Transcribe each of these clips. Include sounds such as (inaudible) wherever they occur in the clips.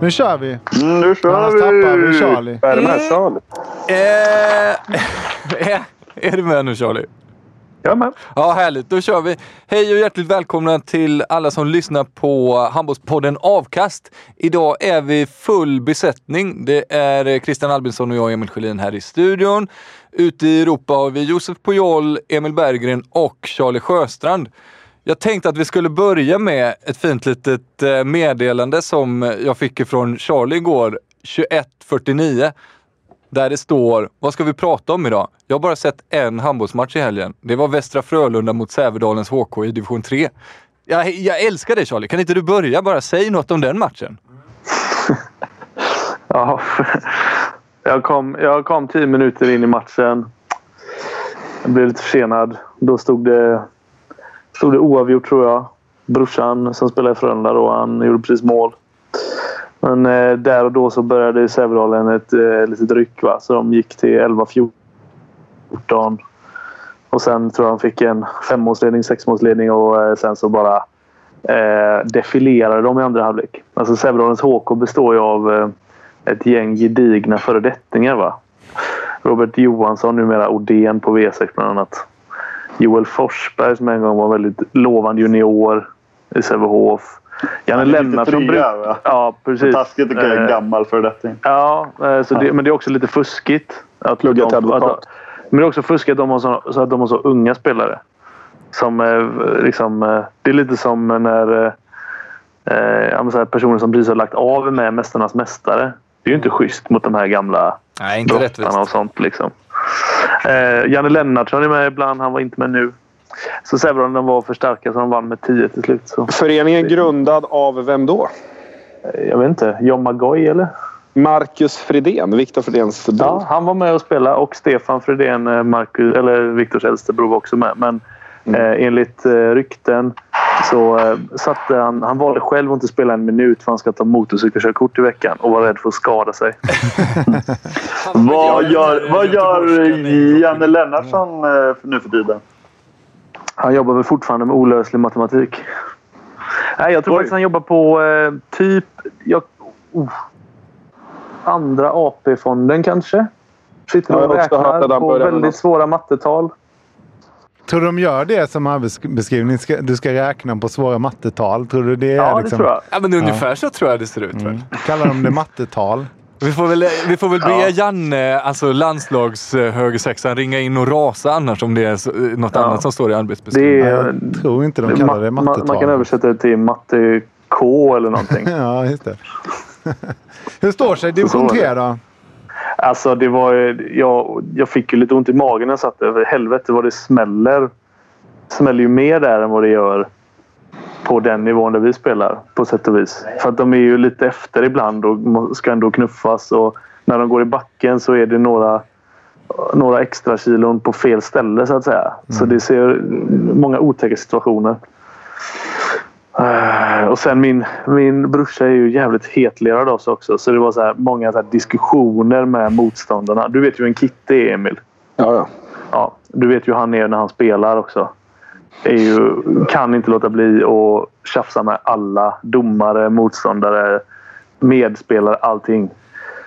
Nu kör vi. Mm, nu kör Annars vi! tappar vi Charlie. Är du med Charlie? Eh, (laughs) är, du med nu Charlie? Jag med. Ja, härligt. Då kör vi. Hej och hjärtligt välkomna till alla som lyssnar på Handbollspodden Avkast. Idag är vi full besättning. Det är Christian Albinsson och jag, Emil Sjölin, här i studion. Ute i Europa har vi Josef Pujol, Emil Berggren och Charlie Sjöstrand. Jag tänkte att vi skulle börja med ett fint litet eh, meddelande som jag fick ifrån Charlie igår, 21.49. Där det står, vad ska vi prata om idag? Jag har bara sett en handbollsmatch i helgen. Det var Västra Frölunda mot Sävedalens HK i division 3. Jag, jag älskar dig Charlie, kan inte du börja bara säg något om den matchen? (laughs) Ja, (laughs) jag, kom, jag kom tio minuter in i matchen. Jag blev lite försenad. Då stod det, stod det oavgjort tror jag. Brorsan som spelar i Frölunda då, han gjorde precis mål. Men eh, där och då så började Sävedalen ett eh, litet ryck. Va? Så de gick till 11-14. Och sen tror jag de fick en femmålsledning, sexmålsledning och eh, sen så bara eh, defilerade de i andra halvlek. Alltså Sävedalens HK består ju av eh, ett gäng gedigna föredettingar. Va? Robert Johansson, numera Odén på V6 bland annat. Joel Forsberg som en gång var väldigt lovande junior i Sävehof. Janne Han är lite Lennartsson... fria, bruk- va? Ja, precis. Taskigt jag är Eh, gammal föredetting. Ja, eh, så det, men det är också lite fuskigt. Att Plugga till de, advokat. att, men det är också fuskigt att de har så, så att de har så unga spelare. Som eh, liksom, det är lite som när eh, personer som precis har lagt av med Mästarnas Mästare. Det är ju inte schysst mot de här gamla Nej, inte och sånt. Liksom. Eh, Janne Lennartsson är med ibland. Han var inte med nu. Så Sävedalen var för starka så de vann med 10 till slut. Så, Föreningen grundad av vem då? eh, jag vet inte. John Magoy eller? Marcus Fridén, Viktor Fridéns bror. Ja, han var med och spelade och Stefan Fredén, eh, Marcus, eller Viktors äldste bror, var också med. Men eh, enligt eh, rykten så eh, satte han... Han valde själv att inte spela en minut för han ska ta motorcykelkörkort i veckan och var rädd för att skada sig. (laughs) Vad gör, vad gör Janne Lennartsson eh, nu för tiden? Han jobbar väl fortfarande med olöslig matematik. Nej, jag tror Oj. faktiskt han jobbar på eh, typ... Jag, oh, andra AP-fonden kanske? Sitter och räknar på väldigt svåra mattetal. Tror du de gör det som arbetsbeskrivning? Du ska räkna på svåra mattetal. Tror du det är Ja, det liksom... tror jag. Ja, men ungefär så tror jag det ser ut. Mm. Kallar de det mattetal? (laughs) Vi får väl, vi får väl be Janne, alltså landslagshögersexan, ringa in och rasa annars om det är så, något Ja. annat som står i Det arbetsbeskrivningen. är, Jag tror inte de kallar det ma- mattetal. man kan översätta det till matte K eller någonting. (laughs) Ja, just det. (laughs) Hur står sig division Så var 3 det. då? Alltså det var jag, jag fick ju lite ont i magen när jag satt där. Helvete vad det smäller. smäller ju mer där än vad det gör på den nivån där vi spelar på sätt och vis. För att de är ju lite efter ibland och ska ändå knuffas. Och när de går i backen så är det några, några extra kilon på fel ställe så att säga. Så det ser många otäcka situationer. Eh, Och sen min, min brorsa är ju jävligt hetlerad av sig också. Så det var så här, många så här diskussioner med motståndarna. Du vet ju en Kitty är Emil. Ja, ja. Ja, du vet ju hur han är när han spelar också. är ju, kan inte låta bli att tjafsa med alla domare, motståndare, medspelare, allting.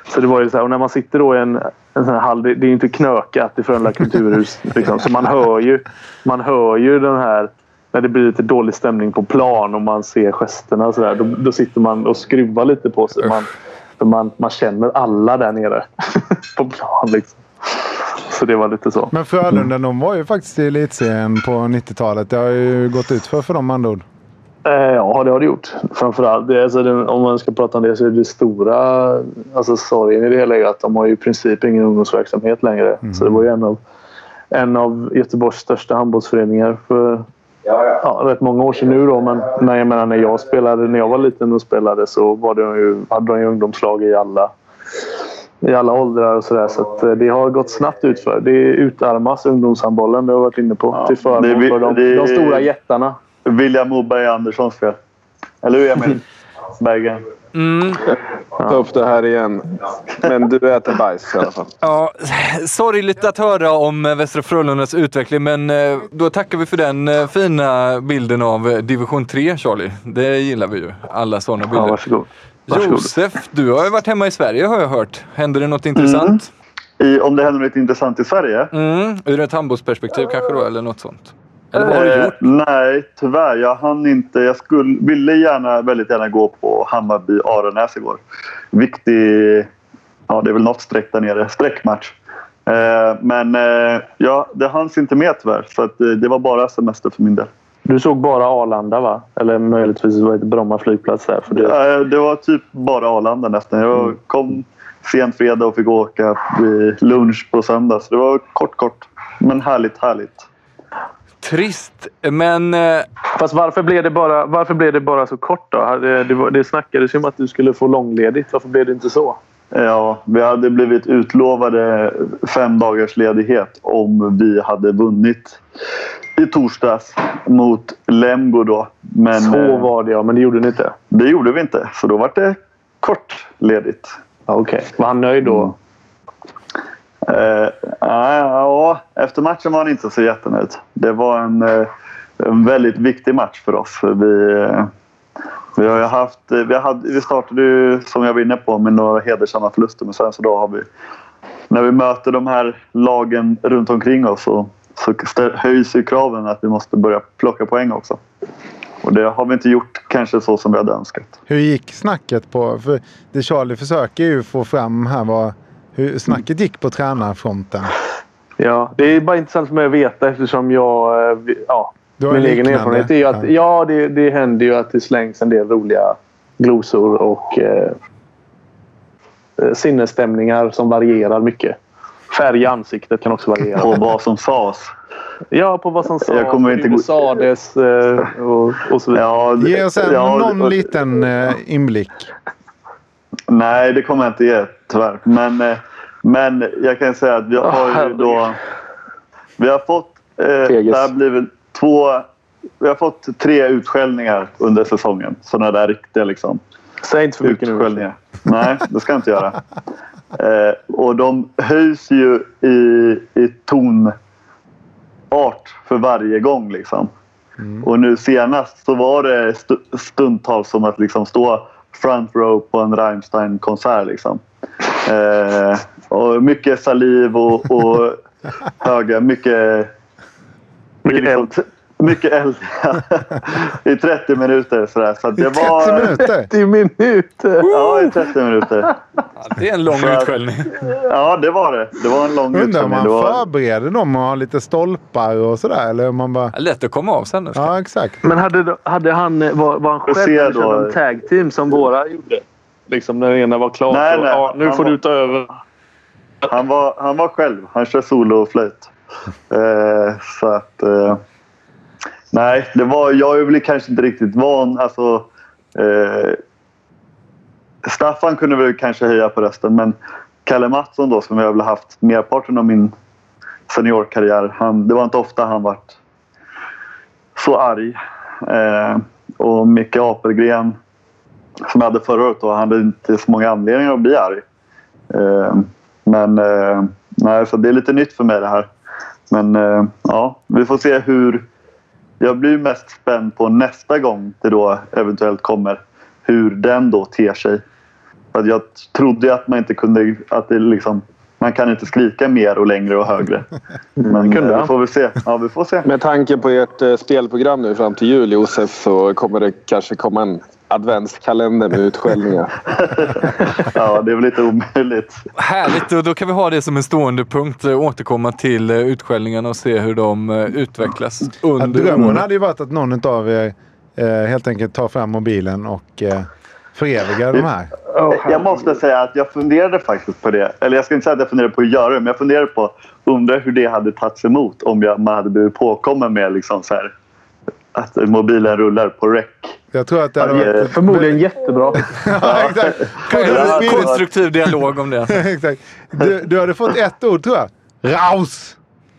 Så det var ju så här, och när man sitter då i en, en sån här hall, det, det är ju inte knökat i Frölunda kulturhus. Liksom, så man hör, ju, man hör ju den här när det blir lite dålig stämning på plan och man ser gesterna och sådär. Då, då sitter man och skruvar lite på sig. Man, för man, man känner alla där nere (laughs) på plan. Liksom. Så det var lite så. Men Frölunda, de var ju faktiskt i elitserien på 90-talet. Det har ju gått ut för, för dem andra ord. Eh, ja, det har det gjort. Framförallt, det, alltså, det, om man ska prata om det så är det stora alltså, sorgen i det hela är att de har ju i princip ingen ungdomsverksamhet längre. Mm. Så det var ju en av, en av Göteborgs största handbollsföreningar för ja, rätt många år sedan nu. Då, men när jag, menar, när jag spelade, när jag var liten och spelade så var det ju, hade de ju ungdomslag i alla, i alla åldrar och sådär. Så att, eh, det har gått snabbt utför. Det utarmas ungdomshandbollen, det har jag varit inne på. Ja, till förmån för de, det de stora jättarna. William Moberg Anderssons fel. Eller hur Emil? (laughs) Berggren. Mm. (laughs) Ta upp det här igen. Men du äter bajs i alla fall. Ja, (laughs) sorgligt att höra om eh, Västra Frölundas utveckling, men eh, då tackar vi för den eh, fina bilden av division 3, Charlie. Det gillar vi ju. Alla sådana Ja, bilder. varsågod. varsågod. Josef, du har ju varit hemma i Sverige har jag hört. Händer det något intressant? I, om det händer något intressant i Sverige? Mm. Ur ett handbollsperspektiv kanske då, eller något sånt? Eller vad har du Eh, gjort? nej, tyvärr. Jag hann inte. Jag skulle, ville gärna, väldigt gärna gå på Hammarby-Aranäs igår. Viktig... Ja, det är väl något streck där nere. Streckmatch. Eh, men eh, ja, det hanns inte med tyvärr. Så att, eh, det var bara semester för min del. Du såg bara Arlanda va? Eller möjligtvis var det Bromma flygplats där. För det, Eh, det var typ bara Arlanda nästan. Jag kom sent fredag och fick åka lunch på söndag. Så det var kort, kort. Men härligt, härligt. Trist, men eh, Fast varför blev, det bara, varför blev det bara så kort då? Det, det, det snackades ju om att du skulle få långledigt. Varför blev det inte så? Ja, vi hade blivit utlovade fem dagars ledighet om vi hade vunnit i torsdags mot Lemgo då. Men så eh, var det ja, men det gjorde ni inte. det gjorde vi inte, så då var det kort ledigt. Okej. Var han nöjd då? Eh, ja, efter matchen var han inte så jättenöjd. Det var en, eh, en väldigt viktig match för oss. Vi, eh, eh, vi, har haft, vi, hade, vi startade ju, som jag var inne på, med några hedersamma förluster. Men sen så då har vi... När vi möter de här lagen runt omkring oss så, så höjs ju kraven att vi måste börja plocka poäng också. Och det har vi inte gjort kanske så som vi hade önskat. Hur gick snacket på... För det Charlie försöker ju få fram här var hur snacket gick på tränarfronten. Ja, det är bara intressant för mig att veta eftersom jag... eh, Ja, Du har min egen liknande. erfarenhet är ju att ja, det, det händer ju att det slängs en del roliga glosor och eh, eh, sinnesstämningar som varierar mycket. Färg i ansiktet kan också variera. Och vad som sades. Ja, på vad som sades, Jag kommer inte hur det sades eh, och, och så vidare. Ja, det- Ge oss en, ja, någon och- liten eh, inblick. Nej, det kommer jag inte ge tyvärr. Men, eh, men jag kan säga att vi har ju herregud. då... Vi har fått... Eh, det här blir väl två... Vi har fått tre utskällningar under säsongen. Sådana där riktiga liksom, Säg inte för mycket nu. utskällningar. (laughs) Nej, det ska jag inte göra. Eh, och de höjs ju i, i tonart för varje gång. Liksom. Och nu senast så var det stu- stundtals som att liksom stå front row på en Rammstein-konsert. Liksom. Eh, och mycket saliv och, och (laughs) höga, mycket... Mycket eld. Mycket eld, (laughs) ja. I 30 minuter. Sådär. Så att det 30 var, minuter! 30 minuter! Ja, i 30 minuter. ja, det är en lång Så att- utskällning. Ja, det var det. Det var en lång Undrar om utskällning. man Det var- förbereder dem och har lite stolpar och sådär. Eller om man bara... Lätt att komma av sen. nu. Ja, exakt. Men hade, hade han, var, var han själv eller då. tag team som våra gjorde? Liksom när den ena var klar. Nej, så, nej, ja, nu får var- du ta över. Han var, han var själv. Han kör solo och flöjt. Eh, så att... Eh, nej, det var, jag är väl kanske inte riktigt van. Alltså, eh, Staffan kunde väl kanske höja på rösten, men Kalle Mattsson då, som jag väl haft merparten av min seniorkarriär. Han, det var inte ofta han varit så arg. Eh, och Micke Apelgren, som jag hade förra året, då, han hade inte så många anledningar att bli arg. Eh, men eh, nej, så det är lite nytt för mig det här. Men eh, ja, vi får se hur, jag blir mest spänd på nästa gång det då eventuellt kommer. Hur den då ter sig. För jag trodde att man inte kunde... Att det liksom, man kan inte skrika mer och längre och högre. (laughs) Men kunde eh, vi får väl se. Ja, vi får se. Med tanke på ert eh, spelprogram nu fram till jul, Josef, så kommer det kanske komma en adventskalender med utskällningar. (laughs) Ja, det är väl lite omöjligt. Härligt, och då kan vi ha det som en stående punkt. eh, Återkomma till eh, utskällningarna och se hur de eh, utvecklas Ja, under drömmen året. hade ju varit att någon av er eh, helt enkelt tar fram mobilen och eh, förevigar de här. Jag måste säga att jag funderade faktiskt på det. Eller jag ska inte säga att jag funderade på att göra det, men jag funderade på undrar hur det hade tagits emot om jag, man hade blivit påkommen med liksom så här, att mobilen rullar på rec. Jag tror att det hade Ja, varit... Förmodligen jättebra. (laughs) Ja, exakt. (laughs) Konstruktiv dialog om det. (laughs) exakt. Du, du hade fått ett ord tror jag. Raus!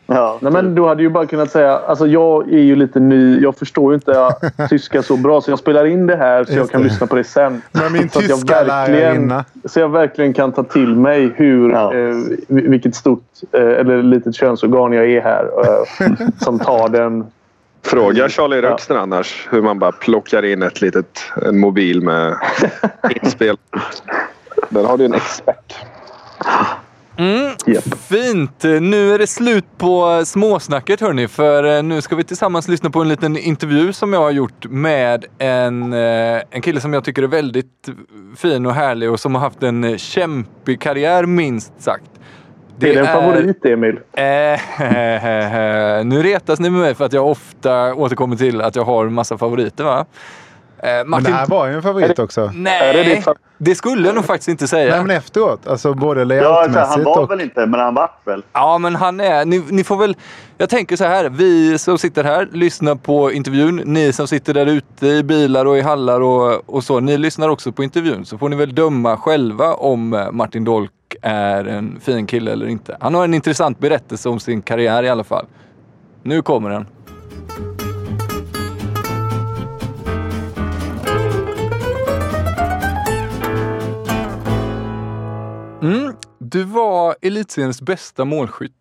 Ja, Nej, men du hade ju bara kunnat säga... Alltså jag är ju lite ny. Jag förstår ju inte tyska så bra. Så jag spelar in det här så jag Just kan det. lyssna på det sen. Med min så jag tyska verkligen, lärarinna. Så jag verkligen kan ta till mig hur, Ja. eh, vilket stort eh, eller litet könsorgan jag är här. Eh, som tar den. Fråga Charlie Röxner annars hur man bara plockar in ett litet, en mobil med inspel. Där har du en expert. Mm, Japp. fint! Nu är det slut på småsnacket hörni, för eh, nu ska vi tillsammans lyssna på en liten intervju som jag har gjort med en, eh, en kille som jag tycker är väldigt fin och härlig och som har haft en kämpig karriär minst sagt. Är det en favorit, Emil? Eh, (laughs) nu retas ni med mig för att jag ofta återkommer till att jag har en massa favoriter va? Eh, Men det Martin... här var ju en favorit också. Är det Nej, din fa- det skulle jag nog faktiskt inte säga. Nej men efteråt. Alltså både ja alltså, han layoutmässigt var och... väl inte, men han vart väl. Ja, men han är... Ni, ni får väl... Jag tänker så här. Vi som sitter här lyssnar på intervjun. Ni som sitter där ute i bilar och i hallar och, och så. Ni lyssnar också på intervjun. Så får ni väl döma själva om eh, Martin Dolk är en fin kille eller inte. Han har en intressant berättelse om sin karriär i alla fall. Nu kommer den. Mm. Du var elitseriens bästa målskytt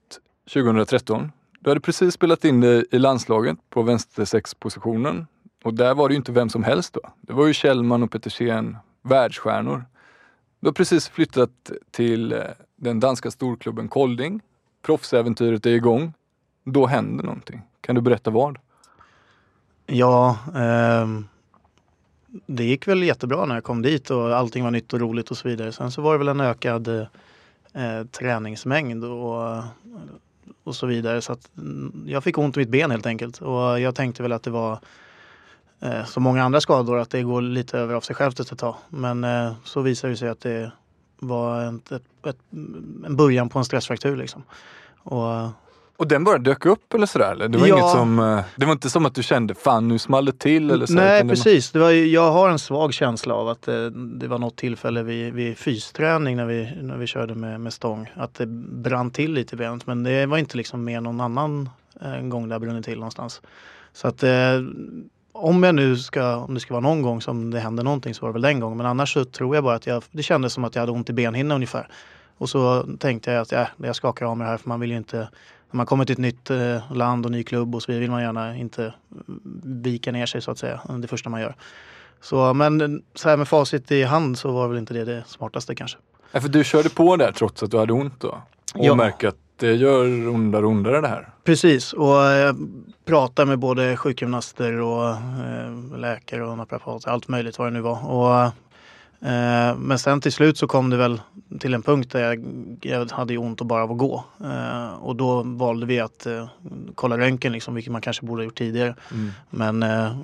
2013. Du hade precis spelat in dig i landslaget på vänstersexpositionen. Och där var det ju inte vem som helst då. Det var ju Kjellman och Petersen, världsstjärnor. Du har precis flyttat till eh, den danska storklubben Kolding. Proffsäventyret är igång. Då händer någonting. Kan du berätta vad? Ja, eh, det gick väl jättebra när jag kom dit och allting var nytt och roligt och så vidare. Sen så var det väl en ökad eh, träningsmängd och, och så vidare. Så att mm, jag fick ont i mitt ben helt enkelt. Och jag tänkte väl att det var eh, som många andra skador att det går lite över av sig självt efter ett tag. Men eh, så visade det sig att det var ett, ett, ett, en början på en stressfraktur liksom. Och Och den bara dök upp eller sådär? Eller? Det var Ja. inget som... eh, Det var inte som att du kände fan nu small det till eller så? Nej, precis. Det var, jag har en svag känsla av att det, det var något tillfälle vid, vid fysträning när vi, när vi körde med, med stång. Att det brann till lite i benet. Men det var inte liksom mer någon annan eh, gång det har brunnit till någonstans. Så att eh, om jag nu ska, om det ska vara någon gång som det händer någonting så var det väl den gången. Men annars så tror jag bara att jag, det kändes som att jag hade ont i benhinnan ungefär. Och så tänkte jag att ja, jag skakar av mig det här för man vill ju inte när man kommer till ett nytt eh, land och ny klubb och så vill man gärna inte vika ner sig så att säga. Det första man gör. Så, men så här med facit i hand så var väl inte det det smartaste kanske. Ja, för du körde på där trots att du hade ont då? Och Ja. märker att det gör ondare och ondare det här? Precis, och eh, prata med både sjukgymnaster och eh, läkare och naprapater, allt möjligt vad det nu var. Och, eh, men sen till slut så kom det väl till en punkt där jag, jag hade ont och bara av att gå. Och då valde vi att kolla röntgen, liksom, vilket man kanske borde ha gjort tidigare. Men, eh,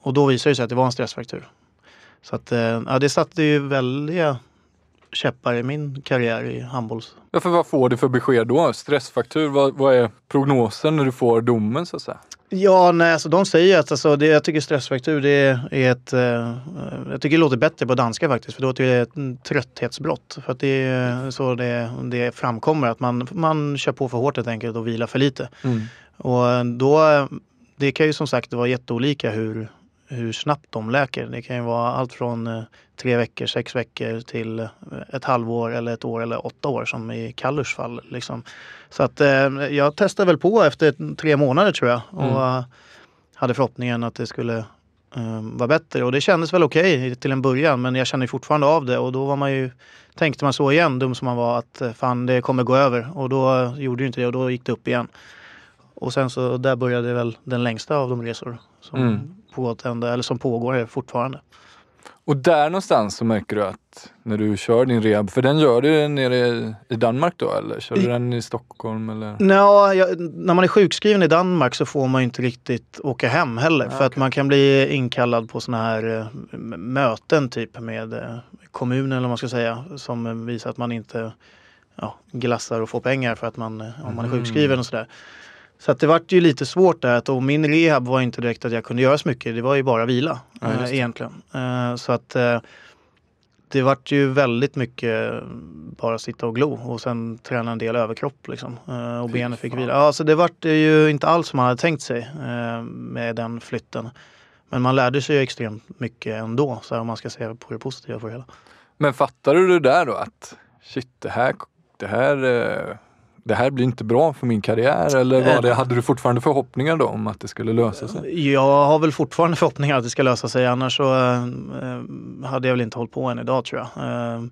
och då visade det sig att det var en stressfraktur. Så att, ja, det satte ju väldiga käppar i min karriär i handbolls... Ja, för vad får du för besked då? Stressfaktur, vad, vad är prognosen när du får domen så att säga? Ja, nej, alltså de säger att alltså, det, jag tycker stressfraktur det är ett... Eh, jag tycker det låter bättre på danska faktiskt för då är det ett mm, trötthetsbrott. För att det är så det, det framkommer att man, man kör på för hårt helt enkelt och vilar för lite. Och då, det kan ju som sagt vara jätteolika hur, hur snabbt de läker. Det kan ju vara allt från eh, tre veckor, sex veckor till eh, ett halvår eller ett år eller åtta år som i Kallurs fall. Liksom. Så att eh, jag testade väl på efter tre månader tror jag. Och, eh, hade förhoppningen att det skulle eh, vara bättre. Och det kändes väl okej till en början men jag kände fortfarande av det och då var man ju, tänkte man så igen, dum som man var, att fan det kommer gå över. Och då gjorde det inte det och då gick det upp igen. Och sen så där började väl den längsta av de resor som, Mm. Pågått ända, eller som pågår fortfarande. Och där någonstans så märker du att när du kör din rehab, för den gör du nere i Danmark då eller? Kör du I- den i Stockholm eller? Nå, jag, när man är sjukskriven i Danmark så får man ju inte riktigt åka hem heller. för att man kan bli inkallad på såna här eh, möten typ med eh, kommunen eller vad man ska säga. Som visar att man inte ja, glassar och får pengar för att man, eh, om man är sjukskriven och sådär. Så att det vart ju lite svårt där. Och min rehab var inte direkt att jag kunde göra så mycket. Det var ju bara vila Ja, det. egentligen. Eh, så att eh, det vart ju väldigt mycket bara sitta och glo och sen träna en del överkropp liksom. Och benen fick vila. Ja, så det vart ju inte alls som man hade tänkt sig med den flytten. Men man lärde sig ju extremt mycket ändå, så här, om man ska se på det positiva för det hela. Men fattar du det där då att shit, det här, det här, det här blir inte bra för min karriär? Eller var det, hade du fortfarande förhoppningar då om att det skulle lösa sig? Jag har väl fortfarande förhoppningar att det ska lösa sig annars så eh, hade jag väl inte hållit på än idag tror jag. Eh,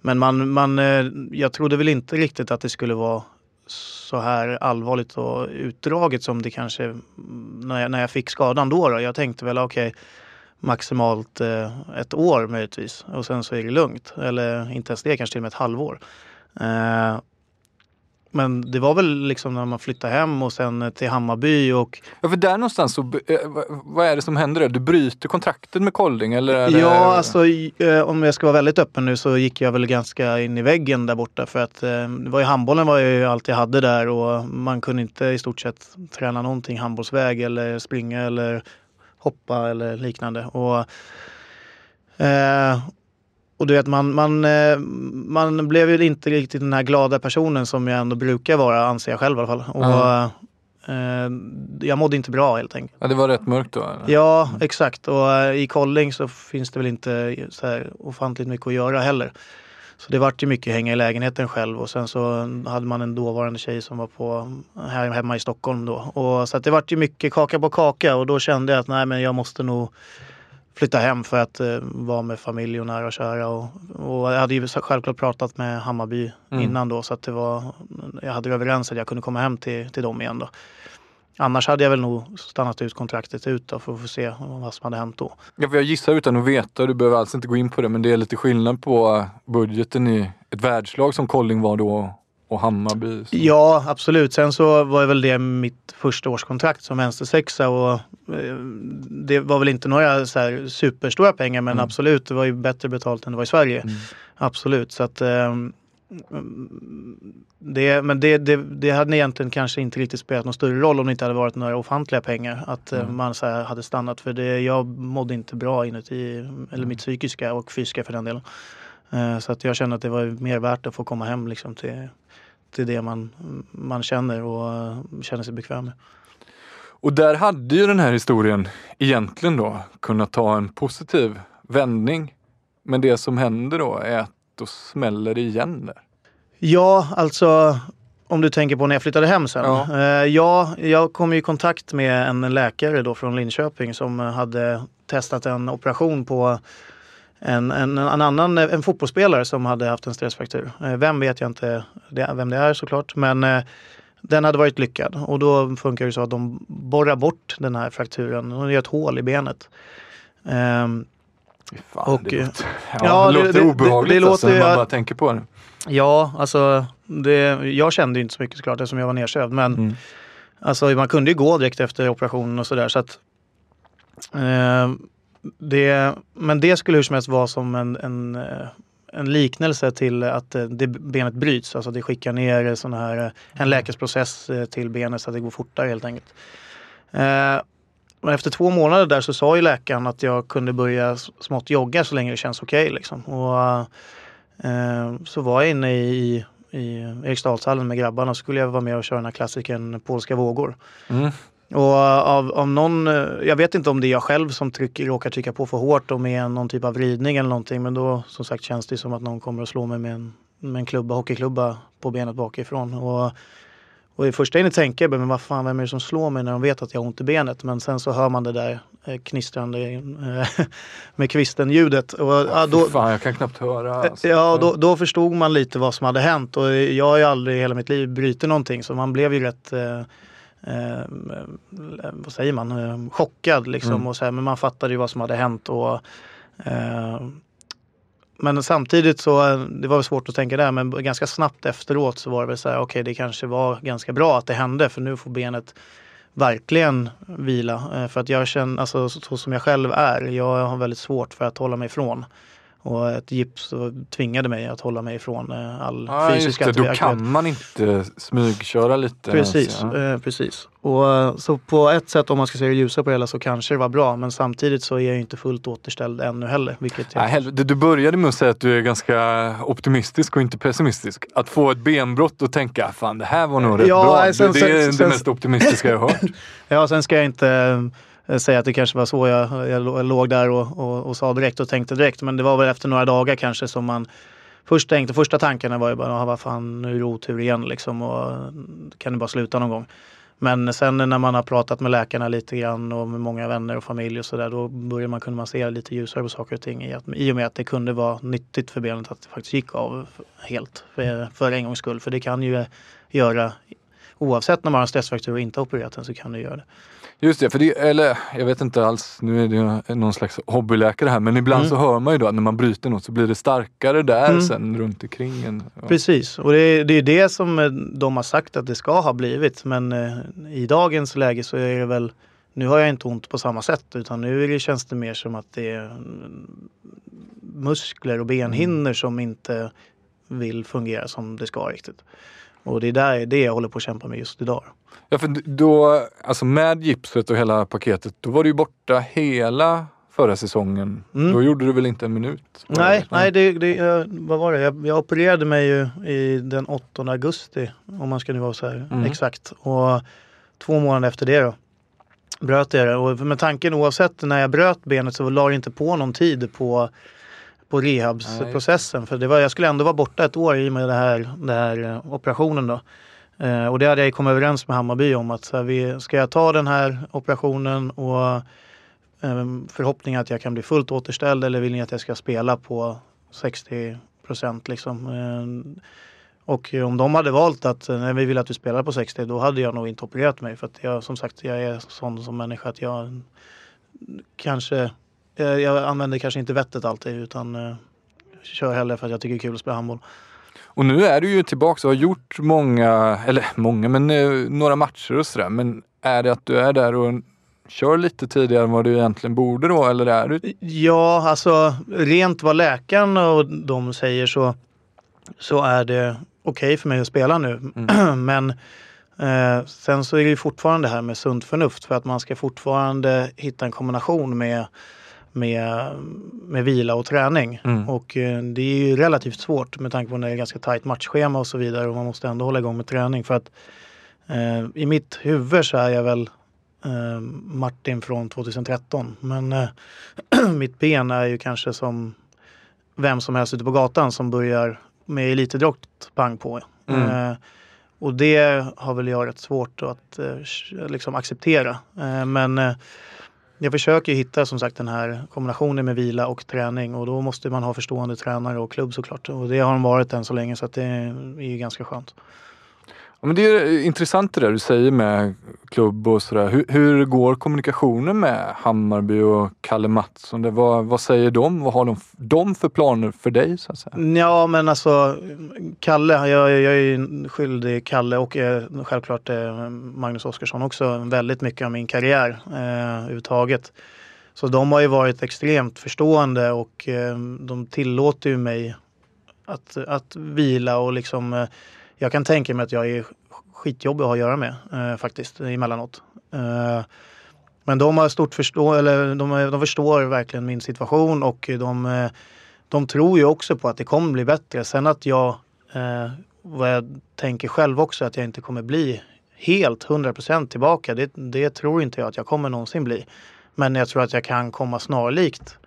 men man, man, eh, jag trodde väl inte riktigt att det skulle vara så här allvarligt och utdraget som det kanske mm, när jag, när jag fick skadan då. då. Jag tänkte väl okej maximalt eh, ett år möjligtvis och sen så är det lugnt. Eller inte ens det, kanske till och med ett halvår. Men det var väl liksom när man flyttade hem och sen eh, till Hammarby och Ja, för där någonstans så, eh, vad- är det som händer? där? Du bryter kontraktet med Kolding eller? Är det, Ja, alltså eh, om jag ska vara väldigt öppen nu så gick jag väl ganska in i väggen där borta för att det var ju handbollen var ju allt jag hade där och man kunde inte i stort sett träna någonting handbollsväg eller springa eller hoppa eller liknande. Och, eh, och du vet, man, man, eh, man blev ju inte riktigt den här glada personen som jag ändå brukar vara, anser jag själv i alla fall. Och, eh, jag mådde inte bra helt enkelt. Ja, det var rätt mörkt då? Eller? Ja, exakt. Och eh, i Kolling så finns det väl inte så här ofantligt mycket att göra heller. Så det vart ju mycket hänga i lägenheten själv och sen så hade man en dåvarande tjej som var på här hemma i Stockholm då. Och så det vart ju mycket kaka på kaka och då kände jag att nej men jag måste nog flytta hem för att eh, vara med familj och nära och kära. Och, och jag hade ju självklart pratat med Hammarby Mm. innan då så att det var, jag hade överens att jag kunde komma hem till, till dem igen då. Annars hade jag väl nog stannat ut kontraktet ut då för att få se vad som hade hänt då. Ja, för jag gissar utan att veta, du behöver alls inte gå in på det, men det är lite skillnad på budgeten i ett världslag som Kolding var då och Hammarby. Så. Ja, absolut. Sen så var väl det mitt första årskontrakt som vänstersexa och eh, det var väl inte några så superstora pengar men Mm. absolut, det var ju bättre betalt än det var i Sverige. Mm. Absolut. Så att, ehm, det, men det, det, det hade egentligen kanske inte riktigt spelat någon större roll om det inte hade varit några ofantliga pengar. Att Mm. man så hade stannat. För det, jag mådde inte bra inuti, Mm. eller mitt psykiska och fysiska för den delen. Eh, så att jag kände att det var mer värt att få komma hem liksom till, till det man, man känner och eh, känner sig bekväm med. Och där hade ju den här historien egentligen då kunnat ta en positiv vändning. Men det som händer då är att då smäller det igen där. Ja, alltså om du tänker på när jag flyttade hem sen. Ja. Ja, ja jag kom i kontakt med en läkare då från Linköping som hade testat en operation på en, en, en annan en fotbollsspelare som hade haft en stressfraktur. Eh, Vem vet jag inte det, vem det är såklart. Men eh, den hade varit lyckad och då funkar det så att de borrar bort den här frakturen och gör ett hål i benet. Ehm, Fan, Och, det eh, låter, (laughs) ja, ja, det det- låter det- det- obehagligt det alltså, låter när man bara tänker på det. Ja, alltså det, jag kände inte så mycket såklart eftersom jag var nedsövd. Men Mm. alltså, man kunde ju gå direkt efter operationen och sådär. Så att, eh, det, men det skulle hur som helst vara som en, en, eh, en liknelse till att eh, det benet bryts. Alltså det skickar ner såna här, eh, en läkesprocess eh, till benet så att det går fortare helt enkelt. Eh, och efter två månader där så sa ju läkaren att jag kunde börja smått jogga så länge det känns okej. liksom. Och, eh, så var jag inne i, i Eriksdalshallen med grabbarna och skulle jag vara med och köra den här klassikern Polska vågor. Mm. Och av, av någon, eh, jag vet inte om det är jag själv som trycker, råkar trycka på för hårt och med någon typ av vridning eller någonting. Men då som sagt känns det som att någon kommer att slå mig med en, med en klubba, hockeyklubba på benet bakifrån. Och, Och i första inne tänker jag, men vad fan, vem är det som slår mig när de vet att jag har ont i benet? Men sen så hör man det där eh, knistrande eh, (laughs) med kvisten-ljudet. Och, ja, då, Fan, jag kan knappt höra. Alltså. Ja, då, då förstod man lite vad som hade hänt och jag har ju aldrig i hela mitt liv brutit någonting så man blev ju rätt eh, vad säger man, eh, chockad liksom. Mm. Och så här, men man fattade ju vad som hade hänt. Och, eh, men samtidigt så, eh, det var svårt att tänka där, men ganska snabbt efteråt så var det väl så här, okej det kanske var ganska bra att det hände för nu får benet verkligen vila. Eh, För att jag känner, alltså så, så som jag själv är, jag har väldigt svårt för att hålla mig ifrån. Och ett gips tvingade mig att hålla mig ifrån eh, all just fysisk det. Då aktivitet. kan man inte smygköra lite. Precis, Alltså, ja. eh, precis. Och, eh, så på ett sätt om man ska se ljusa på det hela så kanske det var bra men samtidigt så är jag inte fullt återställd ännu heller. Vilket jag, Nej. Du började med att säga att du är ganska optimistisk och inte pessimistisk. Att få ett benbrott och tänka fan det här var nog rätt Ja, bra. sen- det det är sen- det sen- mest optimistiska jag har hört. (laughs) Ja, sen ska jag inte eh, Eh, säga att det kanske var så jag, jag, låg där och, och, och sa direkt och tänkte direkt. Men det var väl efter några dagar kanske som man först tänkte, första tankarna var ju bara, "Ah, vad fan, nu är det otur igen liksom och mm, kan det bara sluta någon gång. Men sen när man har pratat med läkarna lite grann och med många vänner och familj och sådär, då börjar man kunna se lite ljusare på saker och ting. I, att, I och med att det kunde vara nyttigt för benet att det faktiskt gick av helt för, för en gångs skull. För det kan ju eh, göra, oavsett när man har en stressfraktur och inte har opererat den så kan det göra det. Just det, för det, eller jag vet inte alls, nu är det någon slags hobbyläkare här, men ibland Mm. så hör man ju då att när man bryter något så blir det starkare där Mm. sen runt omkring en. Ja. Precis, och det är, det är det som eh, de har sagt att det ska ha blivit. Men eh, i dagens läge så är det väl, nu har jag inte ont på samma sätt utan nu känns det mer som att det är mm, muskler och benhinnor som inte vill fungera som det ska riktigt. Och det är där, det jag håller på att kämpa med just idag. Ja, för då, alltså med gipset och hela paketet, då var du ju borta hela förra säsongen. Mm. Då gjorde du väl inte en minut? Nej, nej det, det, vad var det? Jag, jag opererade mig ju i den 8 augusti om man ska nu vara så här Mm. exakt. Och två månader efter det då bröt jag det. Och med tanken oavsett när jag bröt benet så la det inte på någon tid på, på rehabsprocessen. För det var, jag skulle ändå vara borta ett år i och med det här, det här eh, operationen då. Eh, och det hade jag kommit överens med Hammarby om att här, vi, ska jag ta den här operationen och eh, förhoppning att jag kan bli fullt återställd eller vill ni att jag ska spela på 60 procent liksom. Eh, och om de hade valt att eh, nej, vi vill att du spelar på 60 då hade jag nog inte opererat mig för att jag som sagt jag är sån som människa att jag kanske jag, jag använder kanske inte vettet alltid utan eh, kör hellre för att jag tycker det är kul att spela handboll. Och nu är du ju tillbaka och har gjort många, eller många, men eh, några matcher och sådär. Men är det att du är där och kör lite tidigare än vad du egentligen borde då? Eller är du... Ja, alltså rent vad läkaren och de säger så, så är det okej för mig att spela nu. (clears throat) Men eh, sen så är det ju fortfarande det här med sunt förnuft för att man ska fortfarande hitta en kombination med, med, med vila och träning. Mm. Och eh, det är ju relativt svårt med tanke på att det är ganska tajt matchschema och så vidare och man måste ändå hålla igång med träning för att eh, i mitt huvud så är jag väl eh, Martin från 2013 men eh, (clears throat) mitt ben är ju kanske som vem som helst ute på gatan som börjar med elitidrott pang på. Mm. Eh, och det har väl jag rätt svårt att liksom acceptera. Men jag försöker ju hitta som sagt den här kombinationen med vila och träning och då måste man ha förstående tränare och klubb såklart. Och det har de varit än så länge så att det är ju ganska skönt. Ja, men det är intressant det där du säger med klubb och sådär. Hur, hur går kommunikationen med Hammarby och Kalle Mattsson? Det, vad, vad säger de? Vad har de, de för planer för dig? Så att säga? Ja men alltså Kalle, jag, jag är ju skyldig Kalle och eh, självklart eh, Magnus Oskarsson också väldigt mycket av min karriär eh, överhuvudtaget. Så de har ju varit extremt förstående och eh, de tillåter ju mig att, att vila och liksom eh, jag kan tänka mig att jag är skitjobbig att ha att göra med eh, faktiskt emellanåt. Eh, men de har stort förstå eller de, de förstår verkligen min situation och de eh, de tror ju också på att det kommer bli bättre. Sen att jag, eh, vad jag tänker själv också, att jag inte kommer bli helt 100% tillbaka. Det, det tror inte jag att jag kommer någonsin bli. Men jag tror att jag kan komma snarlikt eh,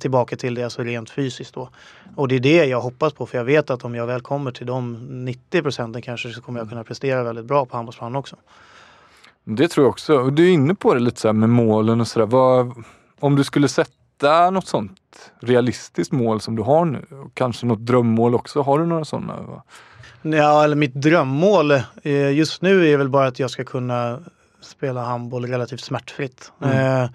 tillbaka till det, alltså rent fysiskt då. Och det är det jag hoppas på för jag vet att om jag väl kommer till de 90 procenten kanske så kommer jag kunna prestera väldigt bra på handbollsplanen också. Det tror jag också. Och du är inne på det lite så här med målen och sådär. Om du skulle sätta något sånt realistiskt mål som du har nu, och kanske något drömmål också. Har du några sådana? Ja, eller mitt drömmål eh, just nu är väl bara att jag ska kunna spela handboll relativt smärtfritt. Mm. Eh,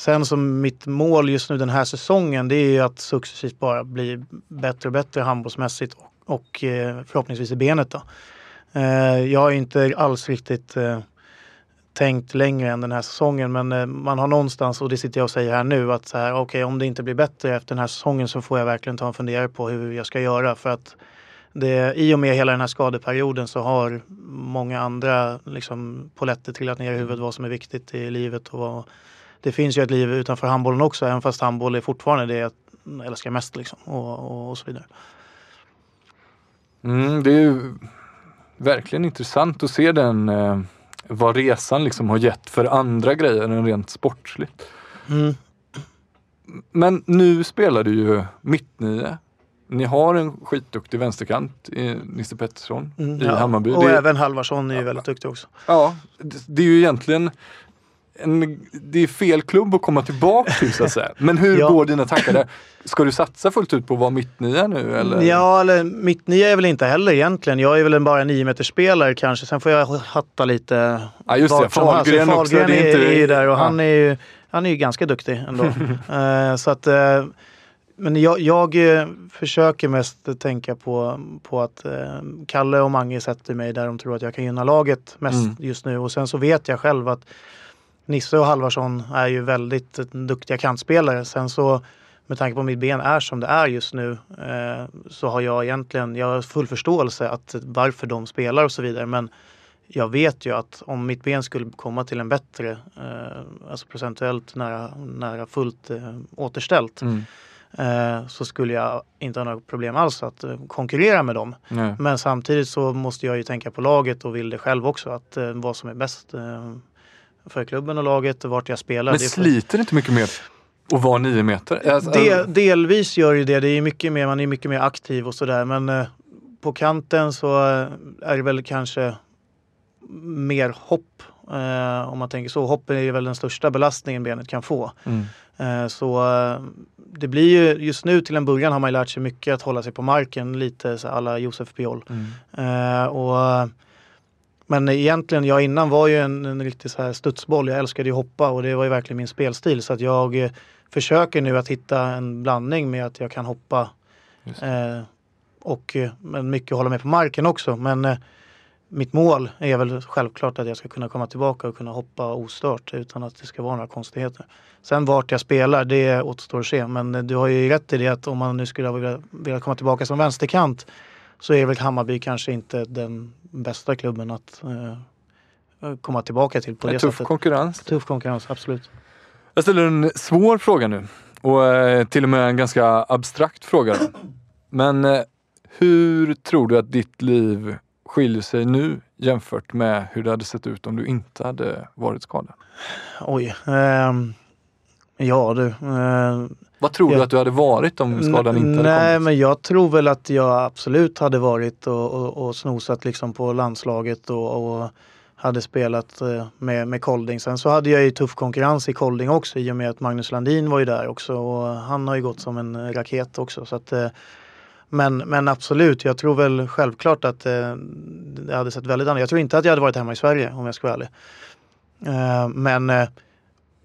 sen som mitt mål just nu den här säsongen det är ju att successivt bara bli bättre och bättre handbollsmässigt och, och eh, förhoppningsvis i benet. Då. Eh, jag har inte alls riktigt eh, tänkt längre än den här säsongen men man har någonstans, och det sitter jag och säger här nu, att så här, okay, om det inte blir bättre efter den här säsongen så får jag verkligen ta en funderare på hur jag ska göra för att det, I och med hela den här skadeperioden så har många andra liksom, poletter trillat ner i huvudet vad som är viktigt i livet. Och vad, det finns ju ett liv utanför handbollen också även fast handboll är fortfarande det jag älskar mest. Liksom, och, och, och så vidare. Mm, det är ju verkligen intressant att se den eh, vad resan liksom har gett för andra grejer än rent sportsligt. Mm. Men nu spelar du ju mittnio ni har en skitduktig vänsterkant, i Nisse Pettersson mm, i ja. Hammarby. Och det, även Halvarsson är ju väldigt duktig också. Ja, det, det är ju egentligen en, det är fel klubb att komma tillbaka till så att säga. Men hur ja. går dina tankar där? Ska du satsa fullt ut på att vara mittnia nu eller? Ja, eller mittnia är väl inte heller egentligen. Jag är väl en bara nio meters spelare kanske. Sen får jag hatta lite. Ja just det, Fahlgren också. Fahlgren är, är, är där och ja. han är ju han är ju ganska duktig ändå. uh, (laughs) så att uh, men jag, jag eh, försöker mest tänka på, på att eh, Kalle och Mange sätter mig där de tror att jag kan gynna laget mest mm. just nu. Och sen så vet jag själv att Nisse och Halvarsson är ju väldigt duktiga kantspelare. Sen så med tanke på att mitt ben är som det är just nu eh, så har jag egentligen jag har full förståelse att varför de spelar och så vidare. Men jag vet ju att om mitt ben skulle komma till en bättre, eh, alltså procentuellt nära, nära fullt eh, återställt mm eh, så skulle jag inte ha några problem alls att eh, konkurrera med dem. Nej. Men samtidigt så måste jag ju tänka på laget och vill det själv också, att eh, vad som är bäst eh, för klubben och laget och vart jag spelar. Men sliter det inte mycket mer att vara nio meter? Alltså, Del, delvis gör ju det. det är mycket mer, man är mycket mer aktiv och sådär. Men eh, på kanten så eh, är det väl kanske mer hopp. Eh, om man tänker så. Hopp är väl den största belastningen benet kan få. Mm. Eh, så eh, det blir ju just nu till en början har man lärt sig mycket att hålla sig på marken lite så alla Josef Piol. Mm. Uh, och, men egentligen, jag innan var ju en, en riktig så här studsboll. Jag älskade ju hoppa och det var ju verkligen min spelstil. Så att jag försöker nu att hitta en blandning med att jag kan hoppa uh, och men mycket hålla mig på marken också. Men uh, mitt mål är väl självklart att jag ska kunna komma tillbaka och kunna hoppa ostört utan att det ska vara några konstigheter. Sen vart jag spelar, det återstår att se. Men du har ju rätt i det att om man nu skulle vilja komma tillbaka som vänsterkant så är väl Hammarby kanske inte den bästa klubben att eh, komma tillbaka till på det, det tuff sättet. konkurrens. Tuff konkurrens, absolut. Jag ställer en svår fråga nu och eh, till och med en ganska abstrakt fråga. (clears throat) Men eh, hur tror du att ditt liv skiljer sig nu jämfört med hur det hade sett ut om du inte hade varit skadad? Oj. Um Ja du. Vad tror jag, du att du hade varit om skadan inte hade Nej kommit? men jag tror väl att jag absolut hade varit och, och, och snosat liksom på landslaget och, och hade spelat eh, med, med Kolding. Sen så hade jag ju tuff konkurrens i Kolding också i och med att Magnus Landin var ju där också och han har ju gått som en raket också. Så att, eh, men, men absolut, jag tror väl självklart att eh, det hade sett väldigt annorlunda Jag tror inte att jag hade varit hemma i Sverige om jag ska vara ärlig. Men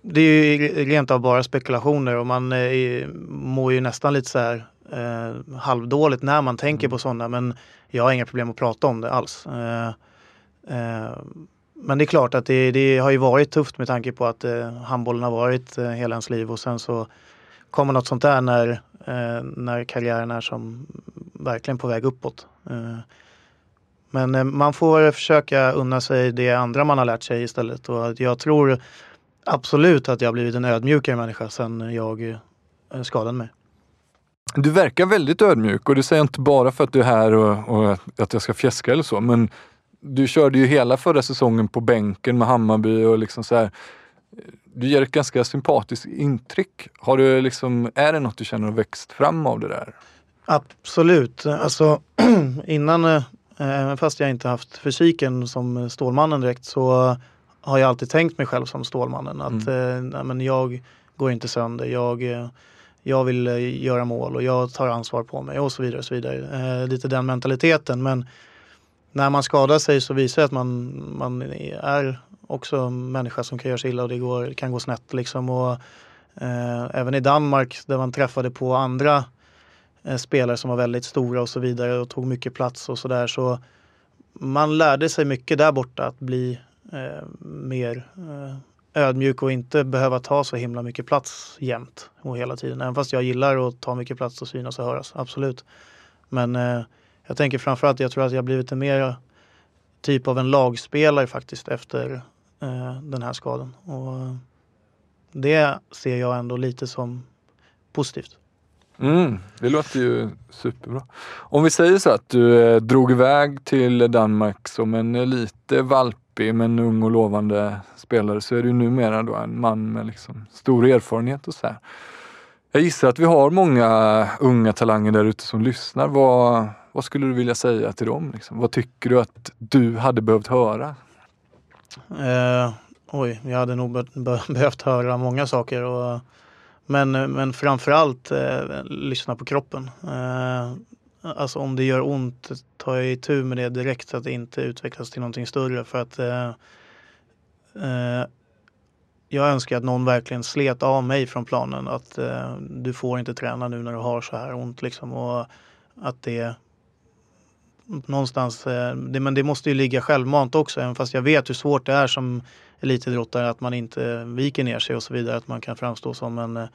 det är ju rent av bara spekulationer och man eh, mår ju nästan lite så här eh, halvdåligt när man tänker mm. på sådana men jag har inga problem att prata om det alls. Eh, eh, men det är klart att det, det, har ju varit tufft med tanke på att eh, handbollen har varit eh, hela ens liv och sen så kommer något sånt där när, eh, när karriären är som verkligen på väg uppåt. Eh, men man får försöka unna sig det andra man har lärt sig istället och jag tror absolut att jag har blivit en ödmjukare människa sen jag eh, skadade mig. Du verkar väldigt ödmjuk och det säger jag inte bara för att du är här och, och, att jag ska fjäska eller så, men du körde ju hela förra säsongen på bänken med Hammarby och liksom så här. du ger ett ganska sympatiskt intryck. Har du liksom, är det något du känner har växt fram av det där? Absolut. Alltså (clears throat) innan, eh, fast jag inte haft fysiken som Stålmannen direkt så har jag alltid tänkt mig själv som Stålmannen. Att mm. eh, men jag går inte sönder. Jag, eh, jag vill eh, göra mål och jag tar ansvar på mig och så vidare. Och så vidare. Eh, lite den mentaliteten. Men när man skadar sig så visar det att man, man är också människa som kan göra sig illa och det går, kan gå snett. Liksom. Och, eh, även i Danmark där man träffade på andra eh, spelare som var väldigt stora och så vidare och tog mycket plats och sådär. Så man lärde sig mycket där borta att bli Eh, mer eh, ödmjuk och inte behöva ta så himla mycket plats jämt och hela tiden. Även fast jag gillar att ta mycket plats och synas och höras, absolut. Men eh, jag tänker framförallt, jag tror att jag blivit en mer typ av en lagspelare faktiskt efter eh, den här skadan. Och det ser jag ändå lite som positivt. Mm, det låter ju superbra. Om vi säger så att du eh, drog iväg till Danmark som en lite valp valpig men ung och lovande spelare så är du numera då en man med liksom stor erfarenhet och så här. Jag gissar att vi har många unga talanger där ute som lyssnar. Vad, vad skulle du vilja säga till dem? Liksom? Vad tycker du att du hade behövt höra? Eh, oj, jag hade nog be be behövt höra många saker. Och, men, men framförallt eh, lyssna på kroppen. Eh, alltså om det gör ont, tar jag itu med det direkt så att det inte utvecklas till någonting större. För att eh, eh jag önskar att någon verkligen slet av mig från planen. Att eh, du får inte träna nu när du har så här ont. Liksom, och att det någonstans, eh, det, men det måste ju ligga självmant också. Även fast jag vet hur svårt det är som elitidrottare att man inte viker ner sig och så vidare. Att man kan framstå som en, eh,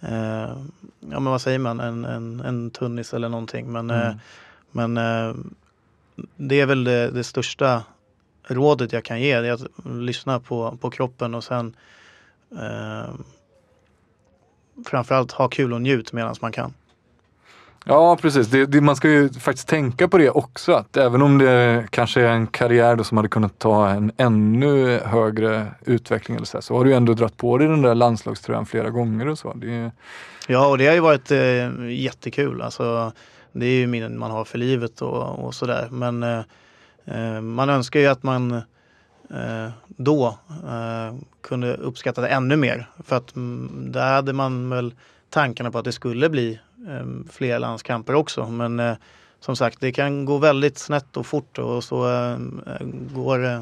ja men vad säger man, en, en, en tunnis eller någonting. Men, mm. eh, men eh, det är väl det, det, största rådet jag kan ge. Det är att lyssna på, på kroppen och sen eh, framförallt ha kul och njut medan man kan. Ja precis, det, det, man ska ju faktiskt tänka på det också. Att även om det kanske är en karriär då som hade kunnat ta en ännu högre utveckling eller så, här, så har du ändå dragit på dig den där landslagströjan flera gånger och så. Det... Ja och det har ju varit eh, jättekul. Alltså, det är ju minnen man har för livet och, och sådär. Men eh, eh man önskar ju att man eh, då eh, kunde uppskatta det ännu mer. För att mm, där hade man väl tankarna på att det skulle bli Ehm, fler landskamper också. Men eh, som sagt, det kan gå väldigt snett och fort och så ehm, eh, går eh,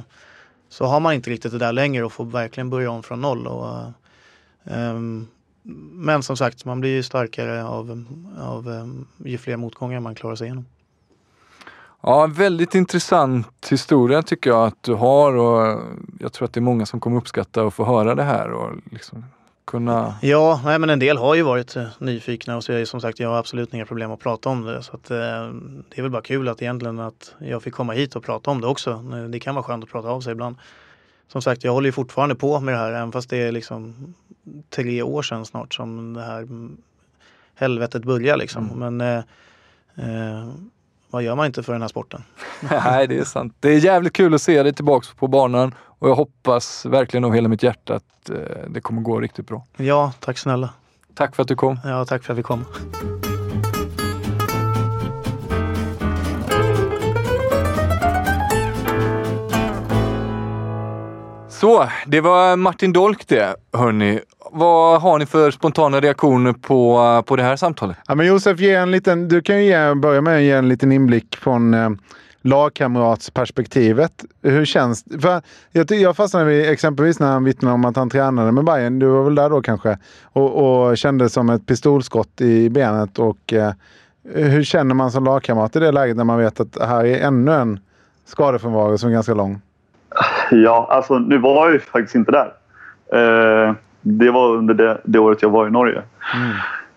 så har man inte riktigt det där längre och får verkligen börja om från noll. Och, ehm, men som sagt, man blir ju starkare av, av ju fler motgångar man klarar sig igenom. Ja, väldigt intressant historia tycker jag att du har och jag tror att det är många som kommer uppskatta att få höra det här och liksom kunna... Ja, nej, men en del har ju varit eh, nyfikna och så är som sagt, jag har absolut inga problem att prata om det. Så att, eh, det är väl bara kul att egentligen att jag fick komma hit och prata om det också. Eh, det kan vara skönt att prata av sig ibland. Som sagt, jag håller ju fortfarande på med det här även fast det är liksom tre år sedan snart som det här helvetet började liksom. Mm. Men eh, eh, vad gör man inte för den här sporten? (laughs) Nej, det är sant. Det är jävligt kul att se dig tillbaks på banan och jag hoppas verkligen av hela mitt hjärta att eh, det kommer gå riktigt bra. Ja, tack snälla. Tack för att du kom. Ja, tack för att vi kom. Så, det var Martin Dolk det, hörni. Vad har ni för spontana reaktioner på, på det här samtalet? Ja, men Josef, ge en liten, du kan ju ge, börja med att ge en liten inblick från eh, lagkamratsperspektivet. Hur känns? För jag, jag fastnade vid exempelvis när han vittnade om att han tränade med Bayern. Du var väl där då kanske? Och, och kände som ett pistolskott i benet. Och, eh, hur känner man som lagkamrat i det läget när man vet att här är ännu en skadefrånvaro som är ganska lång? (laughs) Ja, alltså nu var jag ju faktiskt inte där. Eh, det var under det, det, året jag var i Norge. Mm.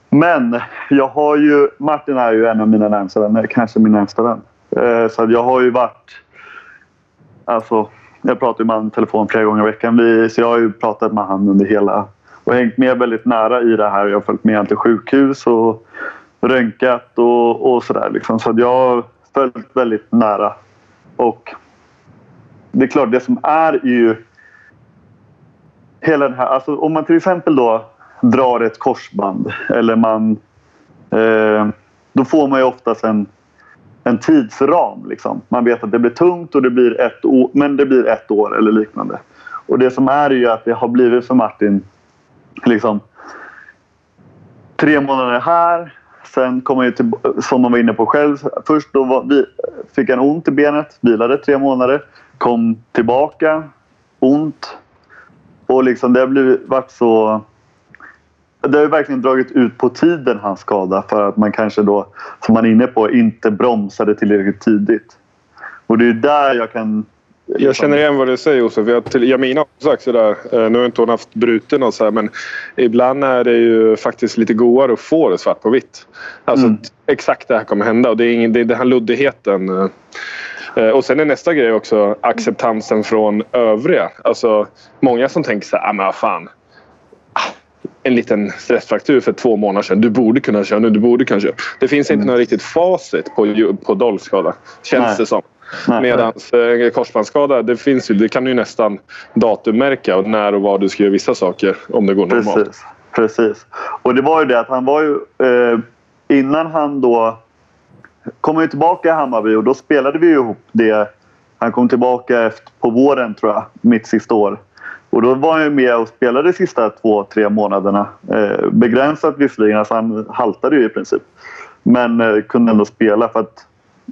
Men jag har ju... Martin är ju en av mina närmsta vänner. Kanske min närmsta vän. Eh, så jag har ju varit... Alltså, jag pratar med honom i telefon flera gånger i veckan. Vi, så jag har ju pratat med honom under hela... Och hängt med väldigt nära i det här. Jag har följt med honom till sjukhus och röntgat och, och sådär. Liksom. Så jag har följt väldigt nära. Och det är klart, det som är ju... hela den här, alltså om man till exempel då drar ett korsband eller man... Eh, då får man ju oftast en, en tidsram. Liksom. Man vet att det blir tungt och det blir ett år, men det blir ett år eller liknande. Och det som är ju att det har blivit för Martin liksom tre månader här. Sen kom han ju till, som man var inne på själv. Först då var, vi, fick han ont i benet, vilade tre månader. Kom tillbaka, ont. Och liksom det har blivit, varit så... Det har verkligen dragit ut på tiden, hans skada. För att man kanske då, som man är inne på, inte bromsade tillräckligt tidigt. Och det är där jag kan... Jag känner igen vad du säger Josef. Jag, till, Jamina har sagt sådär. Eh, nu har inte hon haft bruten och så här, men ibland är det ju faktiskt lite godare att få det svart på vitt. Alltså Mm. exakt det här kommer hända och det är, ingen, det är den här luddigheten. eh, Och sen är nästa grej också acceptansen från övriga. Alltså många som tänker så här, ah, men vad fan. Ah, En liten stressfraktur för två månader sedan. Du borde kunna köra nu. Du borde kunna köra. Det finns inte något riktigt facit på, på dolkskada. Känns Nej. det som. Medan eh, korsbandsskada, det finns ju, det kan du ju nästan datummärka och när och var du ska göra vissa saker om det går normalt. Precis. Precis. Och det var ju det att han var ju... Eh, innan han då... kom ju tillbaka i Hammarby och då spelade vi ihop det. Han kom tillbaka efter, på våren tror jag, mitt sista år. Och då var han ju med och spelade de sista två, tre månaderna. Eh, begränsat visserligen, alltså han haltade ju i princip. Men eh, kunde ändå spela för att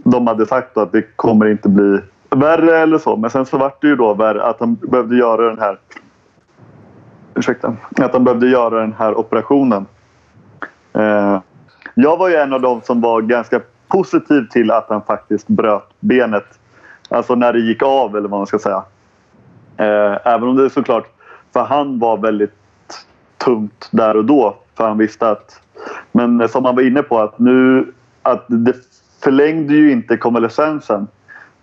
de hade sagt att det kommer inte bli värre eller så. Men sen så vart det ju då värre att han behövde göra den här ursäkta, att han behövde göra den här operationen. Eh, jag var ju en av dem som var ganska positiv till att han faktiskt bröt benet. Alltså när det gick av eller vad man ska säga. Eh, även om det såklart för han var väldigt tungt där och då. För han visste att... Men som han var inne på att nu... Att det förlängde ju inte konvalescensen.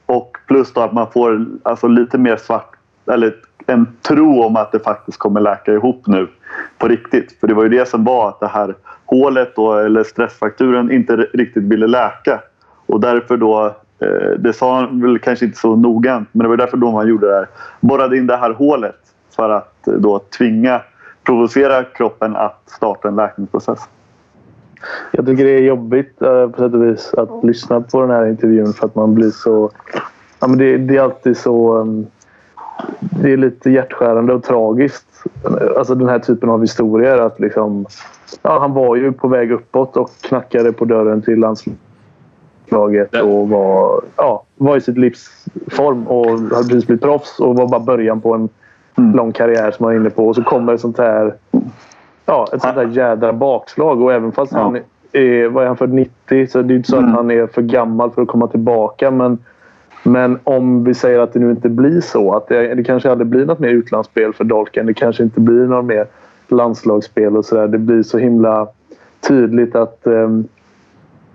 Och plus då att man får alltså lite mer svart... Eller en tro om att det faktiskt kommer läka ihop nu på riktigt. För det var ju det som var att det här hålet då, eller stressfrakturen inte riktigt ville läka. Och därför då, eh, det sa han väl kanske inte så noggrant, men det var därför då man gjorde det här. Borrade in det här hålet för att eh, då tvinga, provocera kroppen att starta en läkningsprocess. Jag tycker det är jobbigt eh, på sätt och vis att lyssna på den här intervjun för att man blir så... Ja, men det, det är alltid så... um, Det är lite hjärtskärande och tragiskt. Alltså den här typen av historier. Att liksom, ja, han var ju på väg uppåt och knackade på dörren till landslaget och var, ja, var i sitt livs form och hade precis blivit proffs och var bara början på en lång karriär som han är inne på. Och så kommer ett sånt här ja, ett sånt här jädra bakslag. Och även fast han är, vad är han för 90 så det är inte så att han är för gammal för att komma tillbaka. Men, men om vi säger att det nu inte blir så. Att det, det kanske aldrig blir något mer utlandsspel för Dolken. Det kanske inte blir något mer landslagsspel och sådär. Det blir så himla tydligt att ehm,